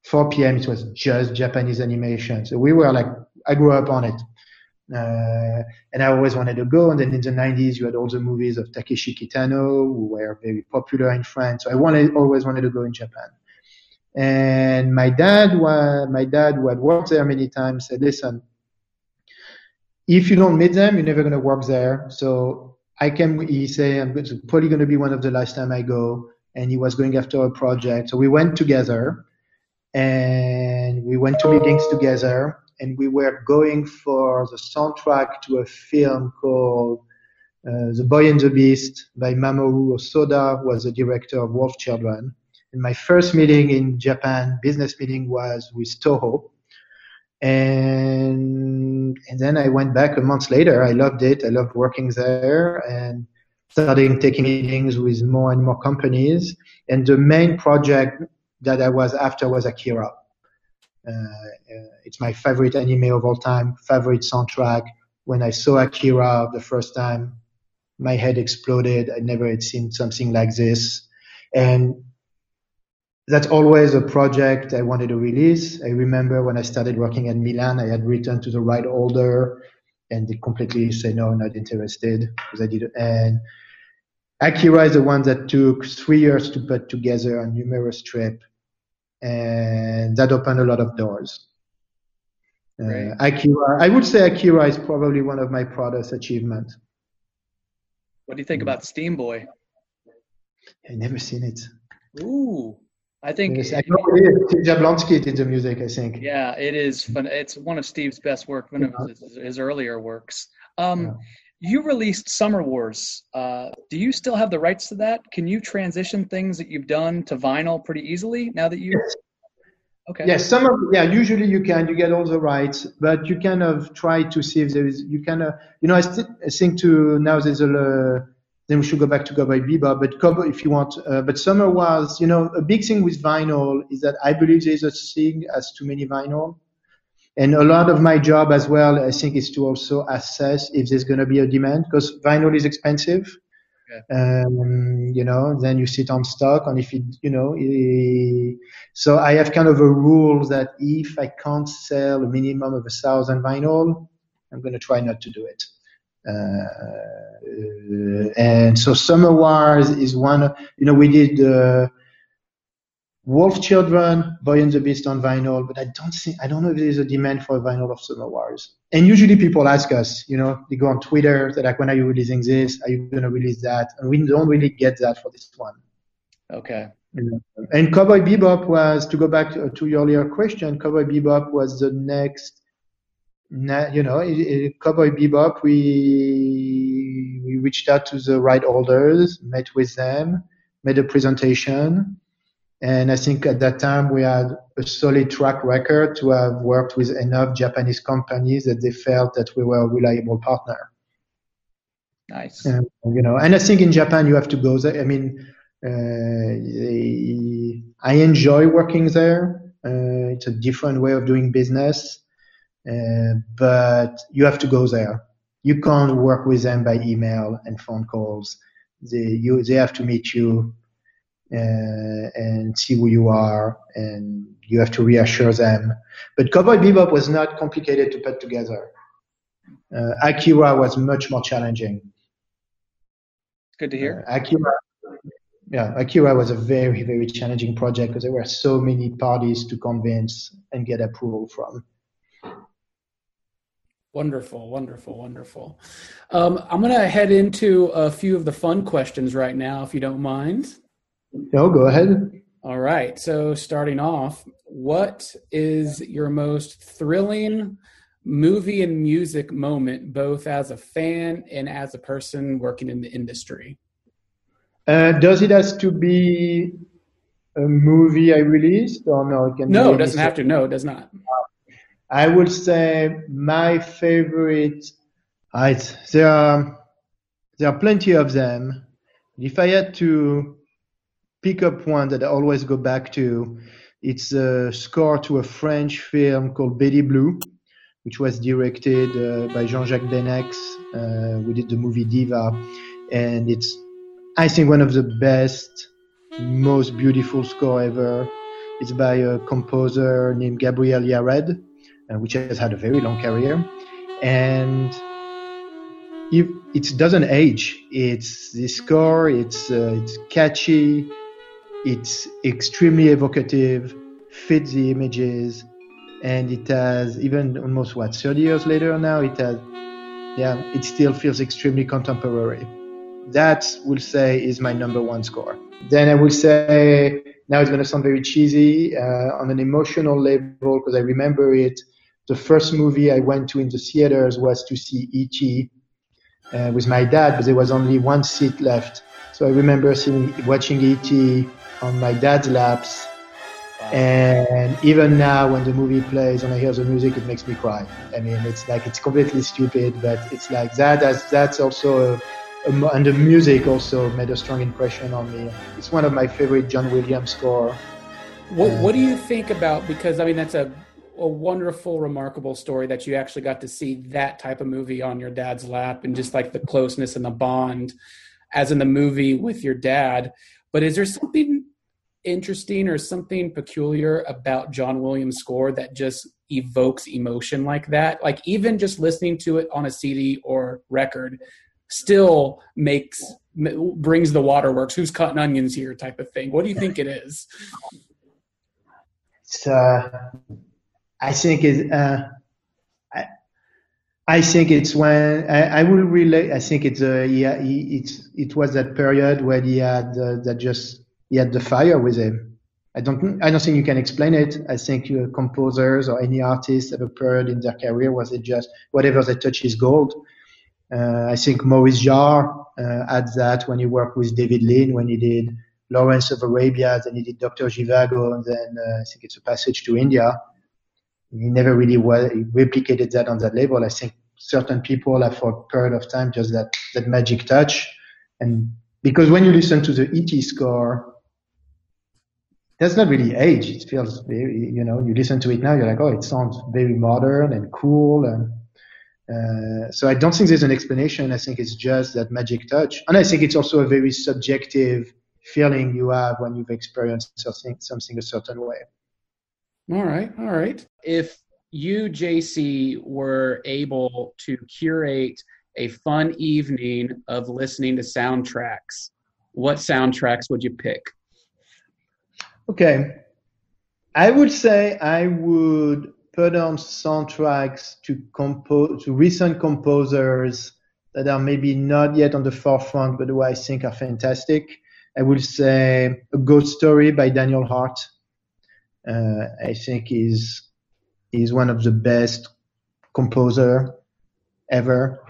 4 p.m. It was just Japanese animation. So we were like, I grew up on it. Uh, and I always wanted to go. And then in the 90s, you had all the movies of Takeshi Kitano, who were very popular in France. So I wanted, always wanted to go in Japan. And my dad, my dad, who had worked there many times, said, "Listen, if you don't meet them, you're never going to work there. So I came, he said, I'm probably going to be one of the last time I go. And he was going after a project. So we went together and we went to meetings together and we were going for the soundtrack to a film called uh, The Boy and the Beast by Mamoru Hosoda, who was the director of Wolf Children. And my first meeting in Japan, business meeting, was with Toho. And, and then I went back a month later. I loved it. I loved working there and starting taking meetings with more and more companies. And the main project that I was after was Akira. Uh, uh, it's my favorite anime of all time, favorite soundtrack. When I saw Akira the first time, my head exploded. I never had seen something like this. And that's always a project I wanted to release. I remember when I started working at Milan, I had written to the right holder and they completely say no, not interested because I did. And Akira is the one that took three years to put together a numerous trip and that opened a lot of doors. Right. Uh, Akira, I would say Akira is probably one of my proudest achievements. What do you think about Steamboy? I've never seen it. Ooh, I think yes, I know it is. Steve Jablonsky did the music. I think. Yeah, it is fun. It's one of Steve's best work, one of his, his earlier works. Um, yeah. You released Summer Wars. Uh, do you still have the rights to that? Can you transition things that you've done to vinyl pretty easily now that you? Yes. Okay. Yes, some of yeah. Usually you can, you get all the rights, but you kind of try to see if there is. You kind of, you know, I, I think to now there's a. Uh, then we should go back to Cowboy Bebop, but Cowboy if you want. Uh, but Summer Wars, you know, a big thing with vinyl is that I believe there's a thing as too many vinyl. And a lot of my job as well, I think, is to also assess if there's going to be a demand because vinyl is expensive. Um, you know, then you sit on stock and if it, you know, it, so I have kind of a rule that if I can't sell a minimum of a thousand vinyl, I'm going to try not to do it. Uh, and so Summer Wars is one, you know, we did, uh, Wolf Children, Boy and the Beast on vinyl, but I don't think I don't know if there's a demand for a vinyl of Summer Wars. And usually people ask us, you know, they go on Twitter, they're like, when are you releasing this? Are you going to release that? And we don't really get that for this one. Okay. And Cowboy Bebop was, to go back to, to your earlier question, Cowboy Bebop was the next, you know, Cowboy Bebop, we, we reached out to the right holders, met with them, made a presentation and I think at that time we had a solid track record to have worked with enough Japanese companies that they felt that we were a reliable partner. Nice. And, you know, and I think in Japan you have to go there. I mean, uh, I enjoy working there. Uh, it's a different way of doing business, but you have to go there. You can't work with them by email and phone calls. They you they have to meet you uh, and see who you are, and you have to reassure them. But Cowboy Bebop was not complicated to put together. Uh, Akira was much more challenging. Good to hear. Uh, Akira, yeah, Akira was a very, very challenging project because there were so many parties to convince and get approval from. Wonderful, wonderful, wonderful. Um, I'm going to head into a few of the fun questions right now, if you don't mind. No, go ahead. All right. So, starting off, what is your most thrilling movie and music moment, both as a fan and as a person working in the industry? Uh, does it has to be a movie I released, or no? It can no, it doesn't have to. No, it does not. I would say my favorite. Right, there are there are plenty of them. If I had to pick up one that I always go back to. It's a score to a French film called Betty Blue, which was directed uh, by Jean-Jacques Beineix. Uh, we did the movie Diva, and it's, I think, one of the best, most beautiful score ever. It's by a composer named Gabriel Yared, which has had a very long career, and it doesn't age. It's the score. It's uh, it's catchy. It's extremely evocative, fits the images, and it has even almost what 30 years later now. It has Yeah, it still feels extremely contemporary. That will say is my number one score. Then I will say now it's going to sound very cheesy uh, on an emotional level because I remember it. The first movie I went to in the theaters was to see E.T. Uh, with my dad, but there was only one seat left. So I remember seeing, watching E.T. on my dad's laps. And even now, when the movie plays and I hear the music, it makes me cry. I mean, it's like it's completely stupid, but it's like that. As that's also a, and the music also made a strong impression on me. It's one of my favorite John Williams score. What What do you think about? Because I mean, that's a a wonderful, remarkable story that you actually got to see that type of movie on your dad's lap, and just like the closeness and the bond, as in the movie with your dad. But is there something interesting or something peculiar about John Williams' score that just evokes emotion like that? Like even just listening to it on a CD or record still makes brings the waterworks. Who's cutting onions here? Type of thing. What do you think it is? It's, uh, I think it. Uh, I, I think it's when I, I will relate. I think it's uh, yeah. He, it's it was that period where he had uh, that just he had the fire with him. I don't I don't think you can explain it. I think uh, composers or any artist have a period in their career where they just whatever they touch is gold. Uh, I think Maurice Jarre uh, had that when he worked with David Lean when he did Lawrence of Arabia, then he did Dr. Zhivago, and then uh, I think it's a passage to India. He never really well, replicated that on that level. I think certain people have for a period of time just that, that magic touch. And because when you listen to the ET score, that's not really age. It feels very, you know, you listen to it now, you're like, oh, it sounds very modern and cool. And uh, so I don't think there's an explanation. I think it's just that magic touch. And I think it's also a very subjective feeling you have when you've experienced something, something a certain way. All right. All right. If you, JC, were able to curate a fun evening of listening to soundtracks, what soundtracks would you pick? Okay. I would say I would put on soundtracks to compose to recent composers that are maybe not yet on the forefront, but who I think are fantastic. I would say a Ghost Story by Daniel Hart. Uh, I think is is one of the best composer ever,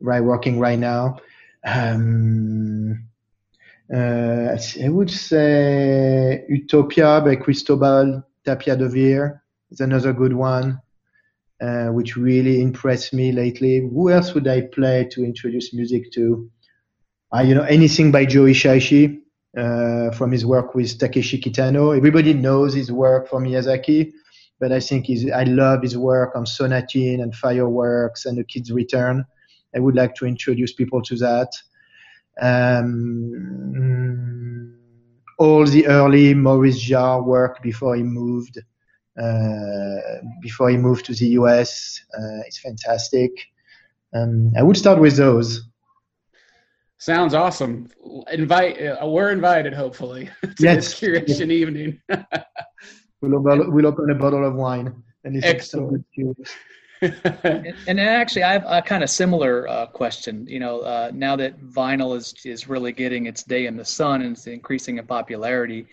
right? Working right now. Um, uh, I would say Utopia by Cristobal Tapia de Veer is another good one, uh, which really impressed me lately. Who else would I play to introduce music to? Uh, you know, anything by Joe Hisaishi from his work with Takeshi Kitano. Everybody knows his work from Miyazaki, but I think I love his work on Sonatine and Fireworks and The Kid's Return. I would like to introduce people to that um, all the early Maurice Jarre work before he moved uh, before he moved to the US. Uh, it's fantastic. Um, I would start with those. Sounds awesome. Invite. Uh, we're invited, hopefully, to yes. this curation evening. we'll, open, we'll open a bottle of wine and listen Excellent. to and, and, actually, I have a kind of similar uh, question. You know, uh, now that vinyl is is really getting its day in the sun and it's increasing in popularity,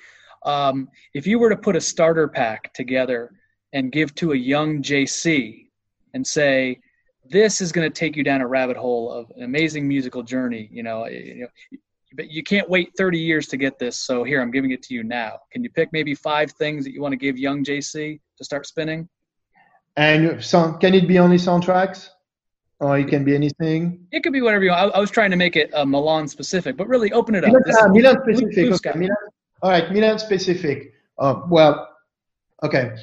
um, if you were to put a starter pack together and give to a young JC and say, "This is going to take you down a rabbit hole of an amazing musical journey," you know, you know, but you can't wait 30 years to get this. So here, I'm giving it to you now. Can you pick maybe five things that you want to give young JC to start spinning? And so, can it be only soundtracks? Or it can be anything? It could be whatever you want. I, I was trying to make it uh, Milan specific, but really open it up. Milan, uh, Milan specific. okay. Milan, all right, Milan specific. Uh, well, okay.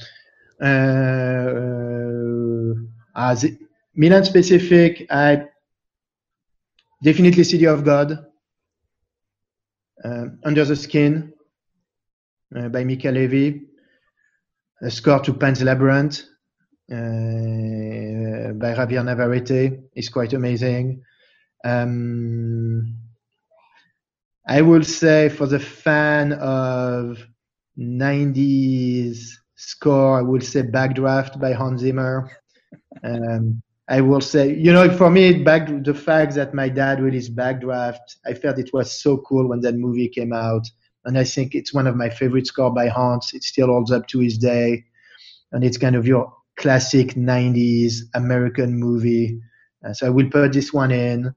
Uh, as uh, Milan specific, I definitely City of God. Uh, Under the Skin uh, by Mica Levi. A score to Pan's Labyrinth uh, by Javier Navarrete is quite amazing. Um, I will say for the fan of 90s score, I will say Backdraft by Hans Zimmer. Um, I will say, you know, for me, back the fact that my dad released Backdraft, I felt it was so cool when that movie came out, and I think it's one of my favorite score by Hans. It still holds up to his day, and it's kind of your classic '90s American movie. Uh, so I will put this one in.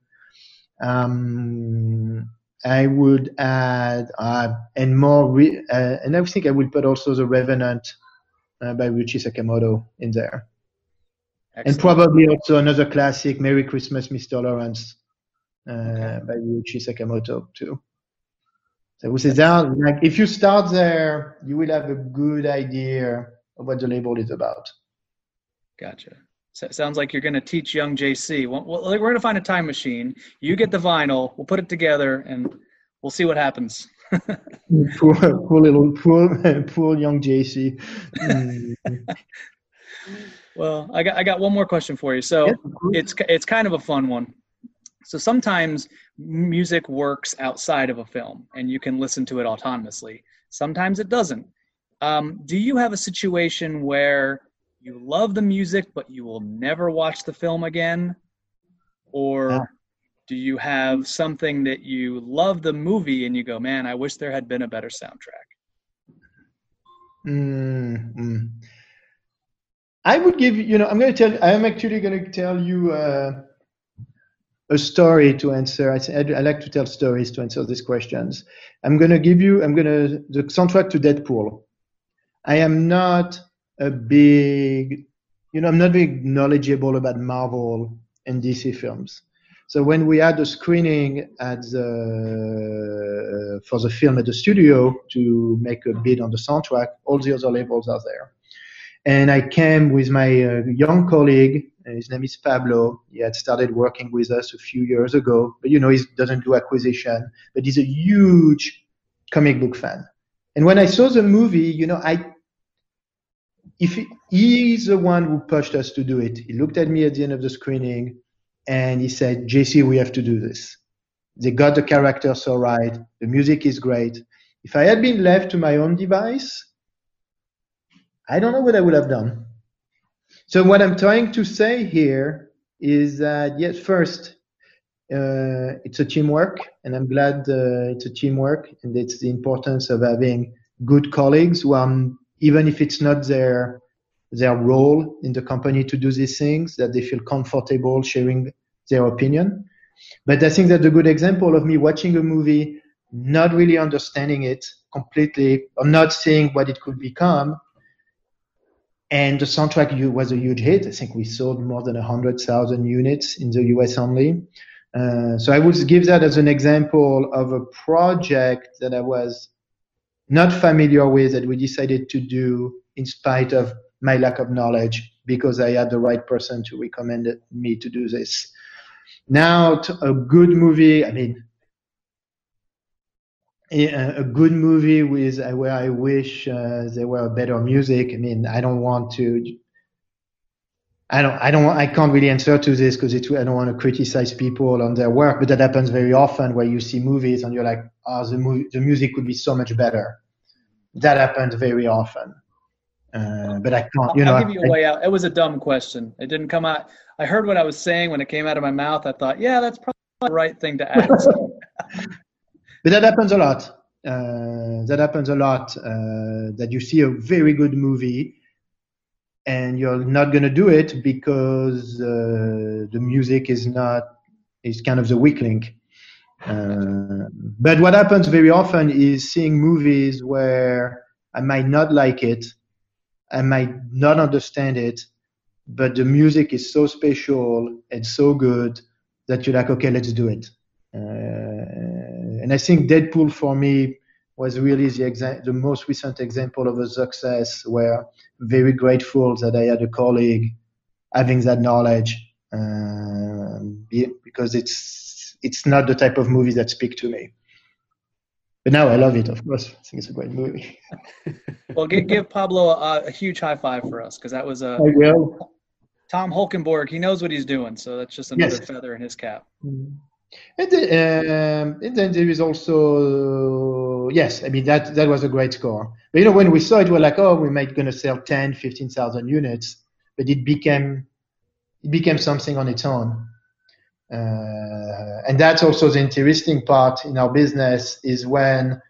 Um, I would add uh, and more, re- uh, and I think I will put also the Revenant uh, by Ryuichi Sakamoto in there. Excellent. And probably also another classic, Merry Christmas, Mr. Lawrence, uh, okay. by Ryuichi Sakamoto too. So I would say that, like, if you start there, you will have a good idea of what the label is about. Gotcha. So sounds like you're going to teach young JC. Well, we're going to find a time machine. You get the vinyl. We'll put it together, and we'll see what happens. poor, poor little, poor, poor young JC. Well, I got I got one more question for you. So it's it's kind of a fun one. So sometimes music works outside of a film, and you can listen to it autonomously. Sometimes it doesn't. Um, do you have a situation where you love the music, but you will never watch the film again, or yeah. do you have something that you love the movie and you go, "Man, I wish there had been a better soundtrack"? Mm-hmm. I would give you know I'm going to tell I am actually going to tell you uh, a story to answer. I, I like to tell stories to answer these questions. I'm going to give you I'm going to the soundtrack to Deadpool. I am not a big you know I'm not very knowledgeable about Marvel and DC films. So when we had a screening at the, for the film at the studio to make a bid on the soundtrack, all the other labels are there. And I came with my uh, young colleague. His name is Pablo. He had started working with us a few years ago, but you know, he doesn't do acquisition, but he's a huge comic book fan. And when I saw the movie, you know, I, if he, he's the one who pushed us to do it, he looked at me at the end of the screening and he said, JC, we have to do this. They got the character so right. The music is great. If I had been left to my own device, I don't know what I would have done. So what I'm trying to say here is that yes, first, uh, it's a teamwork, and I'm glad uh, it's a teamwork, and it's the importance of having good colleagues who are, even if it's not their their role in the company to do these things, that they feel comfortable sharing their opinion. But I think that a good example of me watching a movie, not really understanding it completely, or not seeing what it could become, and the soundtrack was a huge hit. I think we sold more than 100,000 units in the US only. Uh, so I would give that as an example of a project that I was not familiar with that we decided to do in spite of my lack of knowledge because I had the right person to recommend me to do this. Now, a good movie, I mean, a good movie with uh, where I wish uh, there were better music. I mean, I don't want to. I don't. I don't. I can't really answer to this because I don't want to criticize people on their work. But that happens very often where you see movies and you're like, "Oh, the movie, the music could be so much better." That happens very often. Uh, but I can't. You I'll know, give you a way out. It was a dumb question. It didn't come out. I heard what I was saying when it came out of my mouth. I thought, yeah, that's probably the right thing to ask. But that happens a lot. Uh, that happens a lot. Uh, that you see a very good movie and you're not going to do it because uh, the music is not is kind of the weak link. Uh, but what happens very often is seeing movies where I might not like it, I might not understand it, but the music is so special and so good that you're like, okay, let's do it. Uh, and I think Deadpool for me was really the, exa- the most recent example of a success where I'm very grateful that I had a colleague having that knowledge um, because it's it's not the type of movie that speak to me. But now I love it, of course. I think it's a great movie. well, give, give Pablo a, a, huge high five for us because that was a. I will. Tom Holkenborg, he knows what he's doing, so that's just another yes. feather in his cap. Mm-hmm. And, um, and, then there is also yes, I mean that that was a great score. But you know when we saw it, we are like, oh, we might gonna sell 10, 15,000 units, but it became it became something on its own. Uh, and that's also the interesting part in our business is when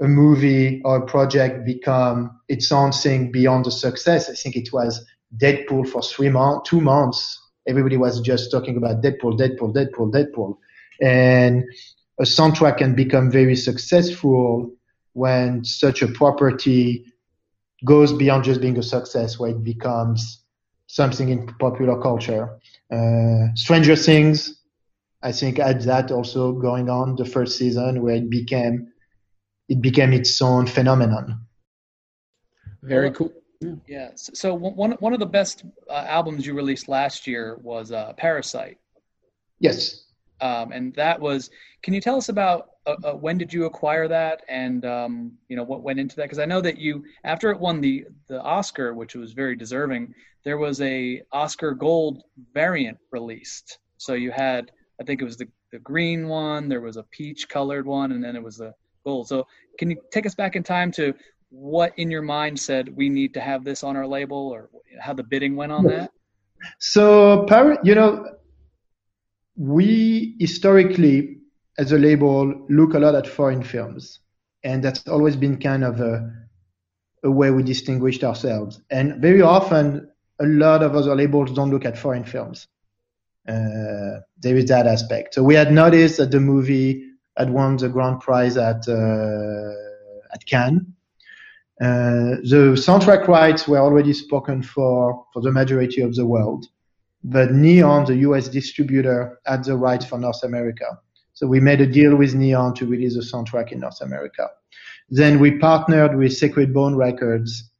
a movie or a project become its own thing beyond the success. I think it was Deadpool for three months, two months. Everybody was just talking about Deadpool, Deadpool, Deadpool, Deadpool. And a soundtrack can become very successful when such a property goes beyond just being a success, where it becomes something in popular culture. Uh, Stranger Things, I think, had that also going on the first season, where it became it became its own phenomenon. Very cool. Yeah. yeah. So one one of the best uh, albums you released last year was uh, Parasite. Yes. Um, and that was. Can you tell us about uh, uh, when did you acquire that, and um, you know what went into that? Because I know that you, after it won the the Oscar, which was very deserving, there was a Oscar Gold variant released. So you had, I think it was the the green one, there was a peach colored one, and then it was the gold. So can you take us back in time to what in your mind said we need to have this on our label, or how the bidding went on that? So, you know, we historically, as a label, look a lot at foreign films, and that's always been kind of a, a way we distinguished ourselves. And very often, a lot of other labels don't look at foreign films. Uh, there is that aspect. So we had noticed that the movie had won the grand prize at uh, at Cannes. Uh, the soundtrack rights were already spoken for for the majority of the world but Neon, the US distributor, had the rights for North America. So we made a deal with Neon to release the soundtrack in North America. Then we partnered with Sacred Bone Records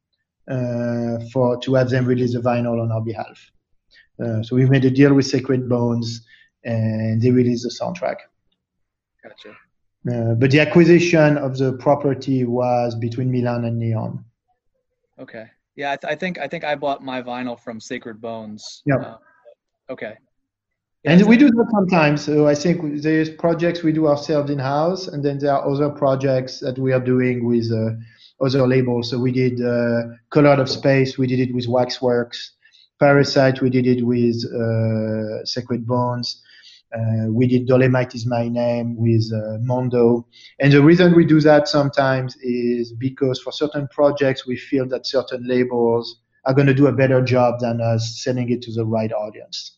uh, for to have them release the vinyl on our behalf. Uh, so we've made a deal with Sacred Bones, and they released the soundtrack. Gotcha. Uh, but the acquisition of the property was between Milan and Neon. Okay. Yeah, I, th- I think I think I bought my vinyl from Sacred Bones. Yeah. Uh, Okay. And we do that sometimes. So I think there's projects we do ourselves in house, and then there are other projects that we are doing with uh, other labels. So we did uh, Color of Space, we did it with Waxworks. Parasite, we did it with uh, Sacred Bones. Uh, we did Dolemite is my name with uh, Mondo. And the reason we do that sometimes is because for certain projects, we feel that certain labels are going to do a better job than us selling it to the right audience.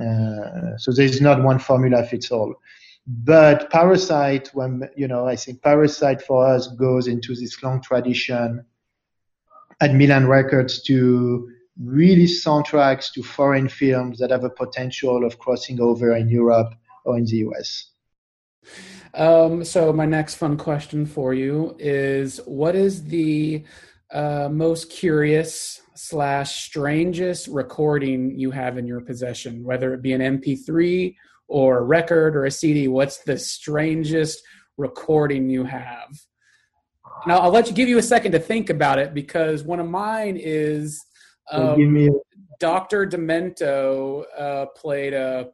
Uh, so there's not one formula fits all. But Parasite, when you know, I think Parasite for us goes into this long tradition at Milan Records to really soundtracks to foreign films that have a potential of crossing over in Europe or in the US. Um, so my next fun question for you is: What is the uh, most curious slash strangest recording you have in your possession, whether it be an MP3 or a record or a CD? What's the strangest recording you have? Now I'll let you give you a second to think about it because one of mine is um, Dr. Demento uh, played a,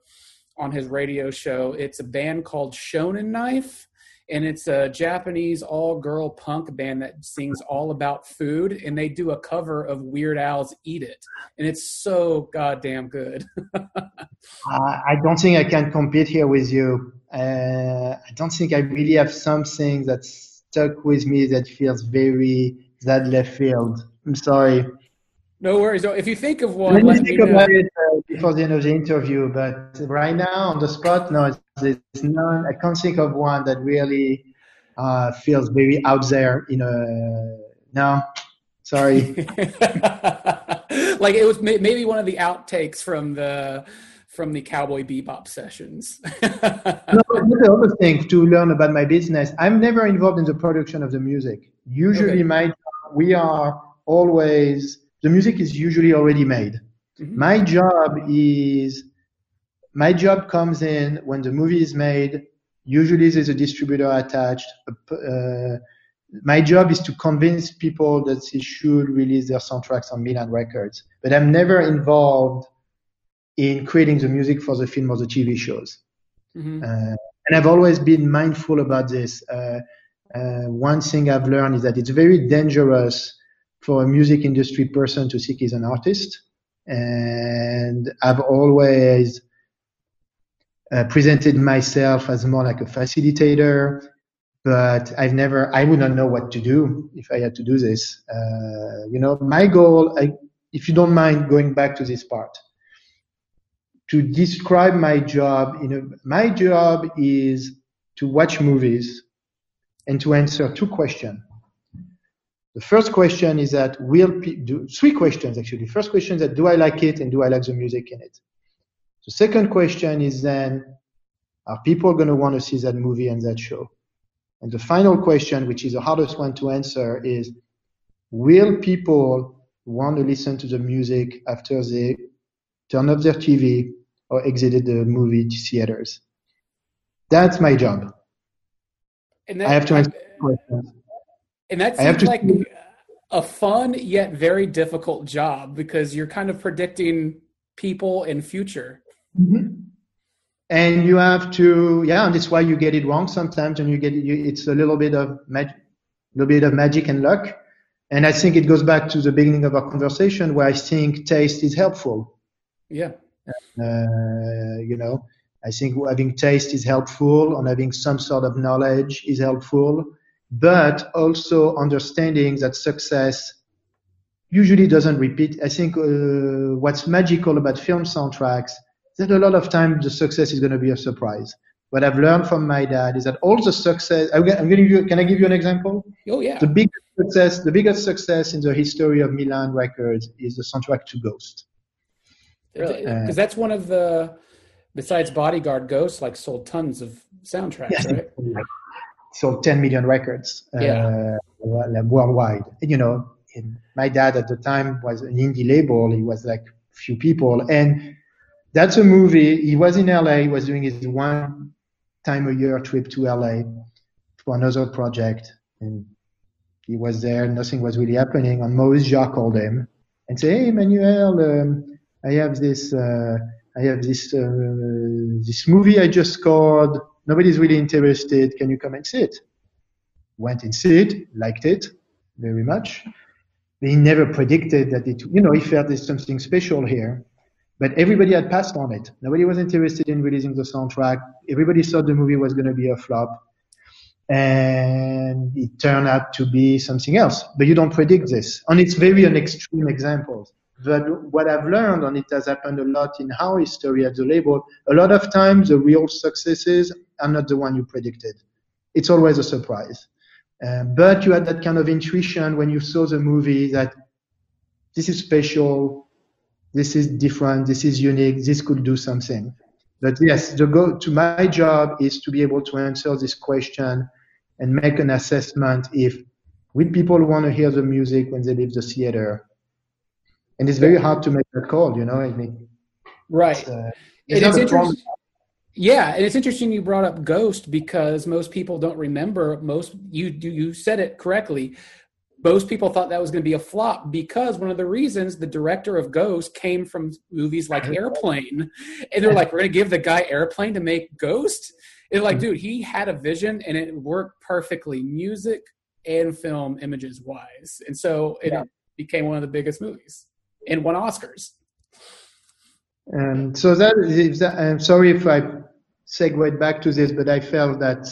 on his radio show. It's a band called Shonen Knife and it's a Japanese all girl punk band that sings all about food, and they do a cover of Weird Al's "Eat It," and it's so goddamn good. uh, I don't think I can compete here with you. Uh, I don't think I really have something that stuck with me that feels very that left field. I'm sorry. No worries. If you think of one, let, me think about it uh, before the end of the interview. But right now, on the spot, no, there's none. I can't think of one that really uh, feels very out there. You know, no, sorry. like it was maybe one of the outtakes from the from the Cowboy Bebop sessions. no, the other thing to learn about my business, I'm never involved in the production of the music. Usually, okay. my we are always the music is usually already made. Mm-hmm. My job is my job comes in when the movie is made. Usually there's a distributor attached. Uh, my job is to convince people that they should release their soundtracks on Milan Records. But I'm never involved in creating the music for the film or the TV shows. Mm-hmm. Uh, and I've always been mindful about this. Uh, uh one thing I've learned is that it's very dangerous for a music industry person to think he's an artist. and I've always uh, presented myself as more like a facilitator, but I've never, I would not know what to do if I had to do this. Uh, you know, my goal, I, if you don't mind going back to this part, to describe my job, you know, my job is to watch movies and to answer two questions. The first question is that will pe- do, three questions actually. First question is that do I like it and do I like the music in it? The second question is then, are people going to want to see that movie and that show? And the final question, which is the hardest one to answer, is will people want to listen to the music after they turn off their TV or exited the movie theaters? That's my job. And that, I have to answer questions. And that seems like a fun yet very difficult job because you're kind of predicting people in future. Mm-hmm. And you have to, yeah, and that's why you get it wrong sometimes, and you get you, it's a little bit of magic, little bit of magic and luck. And I think it goes back to the beginning of our conversation where I think taste is helpful. Yeah. Uh, you know, I think having taste is helpful, and having some sort of knowledge is helpful, but also understanding that success usually doesn't repeat. I think uh, what's magical about film soundtracks is that a lot of times the success is going to be a surprise. What I've learned from my dad is that all the success. I'm going to give you. Can I give you an example? Oh yeah. The biggest success, the biggest success in the history of Milan Records is the soundtrack to Ghost. Really? Because uh, that's one of the, besides Bodyguard, Ghost like sold tons of soundtracks, yeah, right? Sold 10 million records yeah. uh, worldwide. And, you know, my dad at the time was an indie label. He was like few people, and that's a movie. He was in LA. He was doing his one time a year trip to LA for another project, and he was there. Nothing was really happening. And Maurice Jarre called him and said, "Hey, Manuel, um, I have this. Uh, I have this uh, this movie I just scored. Nobody's really interested. Can you come and see it?" Went and see it. Liked it very much. He never predicted that it. You know, he felt there's something special here but everybody had passed on it. Nobody was interested in releasing the soundtrack. Everybody thought the movie was going to be a flop. And it turned out to be something else. But you don't predict this. And it's very an extreme example. But what I've learned, and it has happened a lot in our history at the label, a lot of times the real successes are not the one you predicted. It's always a surprise. Um, but you had that kind of intuition when you saw the movie that this is special, this is different, this is unique, this could do something. But yes, the go to my job is to be able to answer this question and make an assessment if will people want to hear the music when they leave the theater. And it's very hard to make that call, you know. I mean, right. It's, uh, it's, it's interesting. Yeah, and it's interesting you brought up Ghost because most people don't remember. Most you you said it correctly most people thought that was going to be a flop because one of the reasons the director of Ghost came from movies like Airplane, and they're like, "We're going to give the guy Airplane to make Ghost." It's like, dude, he had a vision and it worked perfectly, music and film images wise, and so it yeah. became one of the biggest movies and won Oscars. And so that, is, that I'm sorry if I segued back to this, but I felt that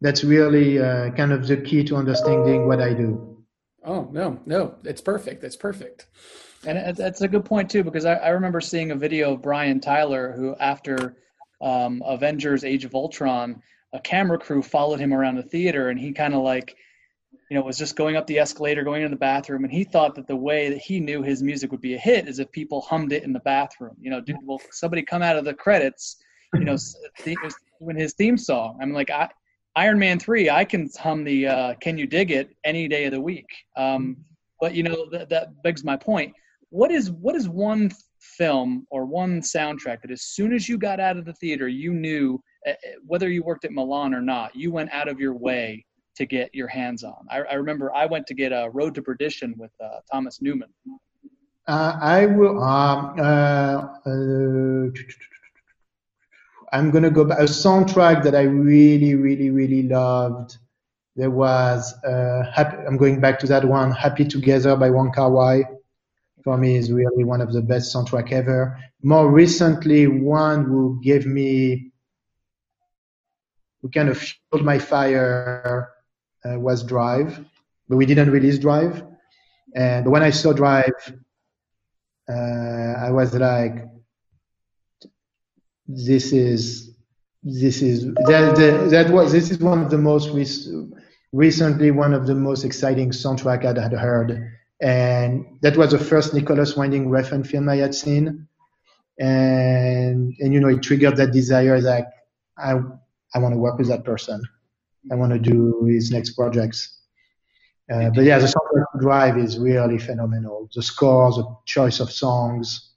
that's really uh, kind of the key to understanding what I do. Oh no, no, it's perfect. It's perfect. And that's a good point too, because I, I remember seeing a video of Brian Tyler, who after um, Avengers: Age of Ultron, a camera crew followed him around the theater, and he kind of like, you know, was just going up the escalator, going into the bathroom, and he thought that the way that he knew his music would be a hit is if people hummed it in the bathroom. You know, dude, well, somebody come out of the credits, you know, when his theme song. I'm like, I, Iron Man three, I can hum the uh, "Can You Dig It" any day of the week. Um, but you know that, that begs my point. What is what is one film or one soundtrack that as soon as you got out of the theater, you knew uh, whether you worked at Milan or not, you went out of your way to get your hands on. I, I remember I went to get a Road to Perdition with uh, Thomas Newman. Uh, I will. Um, uh, uh, I'm gonna go back a soundtrack that I really, really, really loved. There was uh, happy, I'm going back to that one, "Happy Together" by Wong Kar Wai. for me is really one of the best soundtrack ever. More recently, one who gave me, who kind of fueled my fire uh, was Drive, but we didn't release Drive. And when I saw Drive, uh, I was like, this is this is that, that, that was this is one of the most rec- recently one of the most exciting soundtrack I had heard, and that was the first Nicolas Winding Refn film I had seen, and and you know it triggered that desire like I I want to work with that person, I want to do his next projects. Uh, but yeah, the soundtrack drive is really phenomenal. The score, the choice of songs.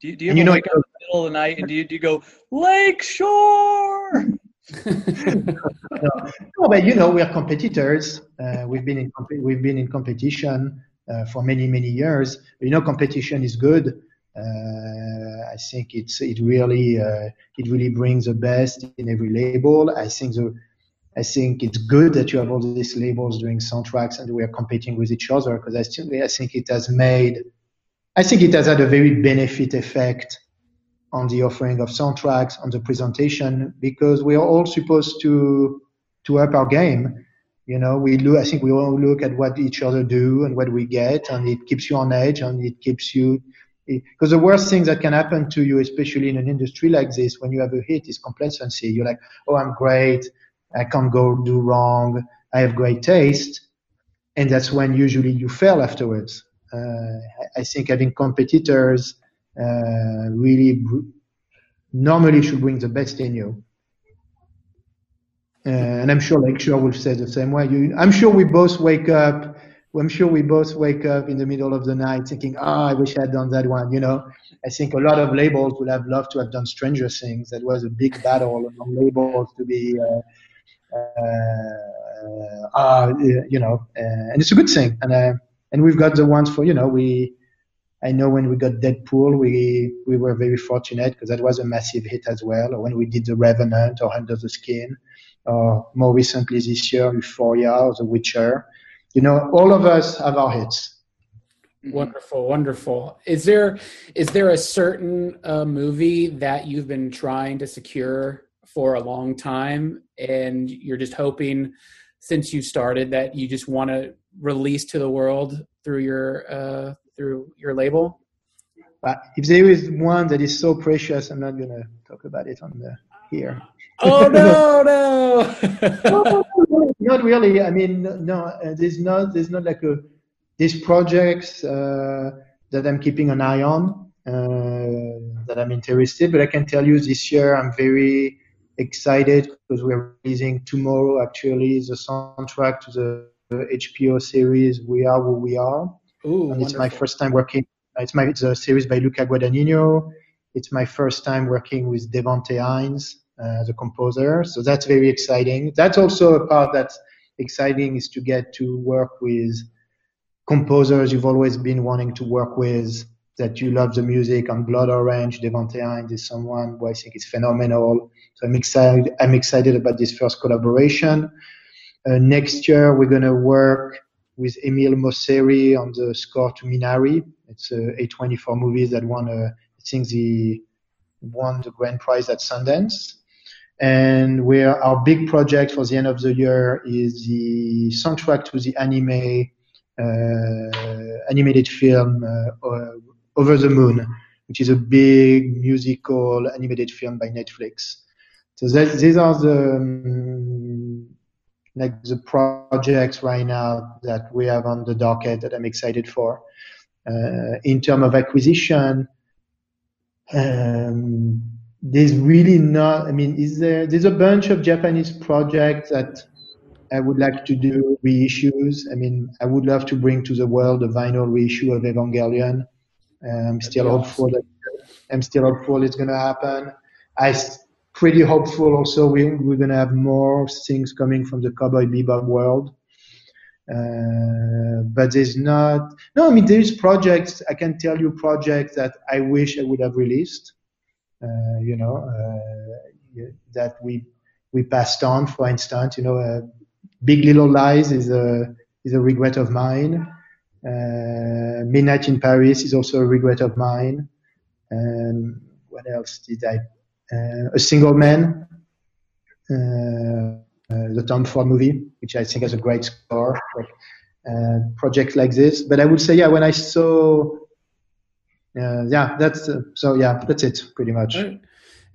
Do you, do you, you know, wake up in the middle of the night and do you, do you go Lakeshore? no, but you know we're competitors. Uh, we've been in we've been in competition uh, for many many years. You know, competition is good. Uh, I think it's it really uh, it really brings the best in every label. I think the I think it's good that you have all these labels doing soundtracks and we are competing with each other because I still I think it has made I think it has had a very benefit effect on the offering of soundtracks, on the presentation, because we are all supposed to to up our game. You know, we look. I think we all look at what each other do and what we get, and it keeps you on edge, and it keeps you. Because the worst thing that can happen to you, especially in an industry like this, when you have a hit, is complacency. You're like, "Oh, I'm great. I can't go do wrong. I have great taste," and that's when usually you fail afterwards. Uh, I think having competitors uh, really normally should bring the best in you. Uh, and I'm sure Lakeshore will say the same way. You, I'm sure we both wake up. I'm sure we both wake up in the middle of the night thinking, "Ah, oh, I wish I'd done that one." You know, I think a lot of labels would have loved to have done Stranger Things. That was a big battle among labels to be, uh, uh, uh, you know, uh, and it's a good thing. And and we've got the ones for you know we I know when we got Deadpool, we we were very fortunate because that was a massive hit as well. Or when we did The Revenant or Under the Skin, or more recently this year, Euphoria or The Witcher. You know, all of us have our hits. Wonderful, wonderful. Is there is there a certain uh, movie that you've been trying to secure for a long time, and you're just hoping since you started that you just want to release to the world through your uh, through your label? But if there is one that is so precious, I'm not going to talk about it on the here. Oh no, no. not really. I mean, no. Uh, there's not. There's not like a. These projects uh, that I'm keeping an eye on uh, that I'm interested. But I can tell you, this year I'm very excited because we're releasing tomorrow. Actually, the soundtrack to the HBO series "We Are Who We Are." Ooh, and it's my first time working. It's my it's a series by Luca Guadagnino. It's my first time working with Devonté Hynes, uh, the composer. So that's very exciting. That's also a part that's exciting is to get to work with composers you've always been wanting to work with that you love the music on Blood Orange. Devonté Hynes is someone who I think is phenomenal. So I'm excited. I'm excited about this first collaboration. Uh, next year we're going to work with Emile Mosseri on the score to Minari. It's a A24 movie that won, a, I think, the won the grand prize at Sundance. And where our big project for the end of the year is the soundtrack to the anime uh, animated film uh, Over the Moon, which is a big musical animated film by Netflix. So that, these are the um, like the projects right now that we have on the docket that I'm excited for. Uh, in terms of acquisition, um, there's really not. I mean, is there? There's a bunch of Japanese projects that I would like to do reissues. I mean, I would love to bring to the world a vinyl reissue of Evangelion. I'm still hopeful that I'm still hopeful it's going to happen. I pretty hopeful also we, we're going to have more things coming from the Cowboy Bebop world. Uh, but there's not, no, I mean, there's projects, I can tell you projects that I wish I would have released, uh, you know, uh, that we, we passed on, for instance, you know, uh, Big Little Lies is a, is a regret of mine. Uh, Midnight in Paris is also a regret of mine. And what else did I? Uh, a Single Man, uh, uh, the Tom Ford movie, which I think has a great score. Uh, projects like this, but I would say, yeah, when I saw, yeah, that's so. Yeah, that's it, pretty much.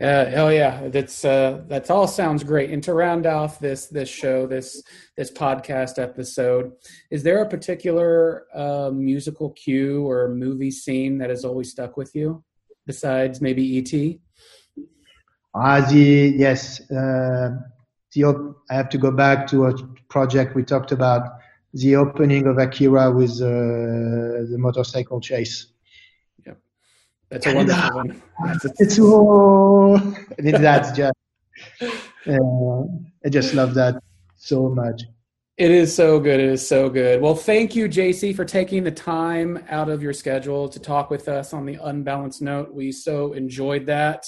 Uh, oh yeah, that's uh, that's all sounds great. And to round off this this show, this this podcast episode, is there a particular uh, musical cue or movie scene that has always stuck with you, besides maybe ET? Ah, the yes, uh, the I have to go back to a project we talked about, the opening of Akira with uh, the motorcycle chase. Yep. That's a wonderful one. it's oh, that's just. Uh, I just love that so much. It is so good. It is so good. Well, thank you, JC, for taking the time out of your schedule to talk with us on the Unbalanced Note. We so enjoyed that.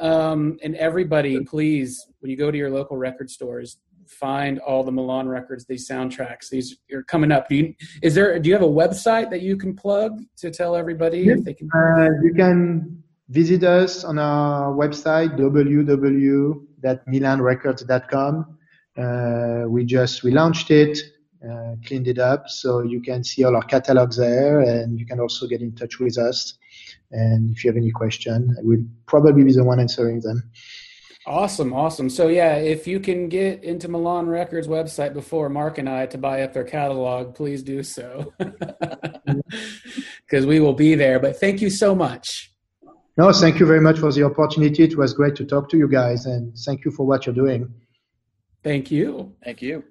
Um, and everybody, please, when you go to your local record stores, find all the Milan records, these soundtracks. These are coming up. Do you, is there? Do you have a website that you can plug to tell everybody if they can? Uh, you can visit us on our website www.milanrecords.com. Uh, we just we launched it, uh, cleaned it up, so you can see all our catalogs there, and you can also get in touch with us. And if you have any question, I will probably be the one answering them. Awesome, awesome. So yeah, if you can get into Milan Records website before Mark and I to buy up their catalog, please do so. Because we will be there. But thank you so much. No, thank you very much for the opportunity. It was great to talk to you guys and thank you for what you're doing. Thank you. Thank you.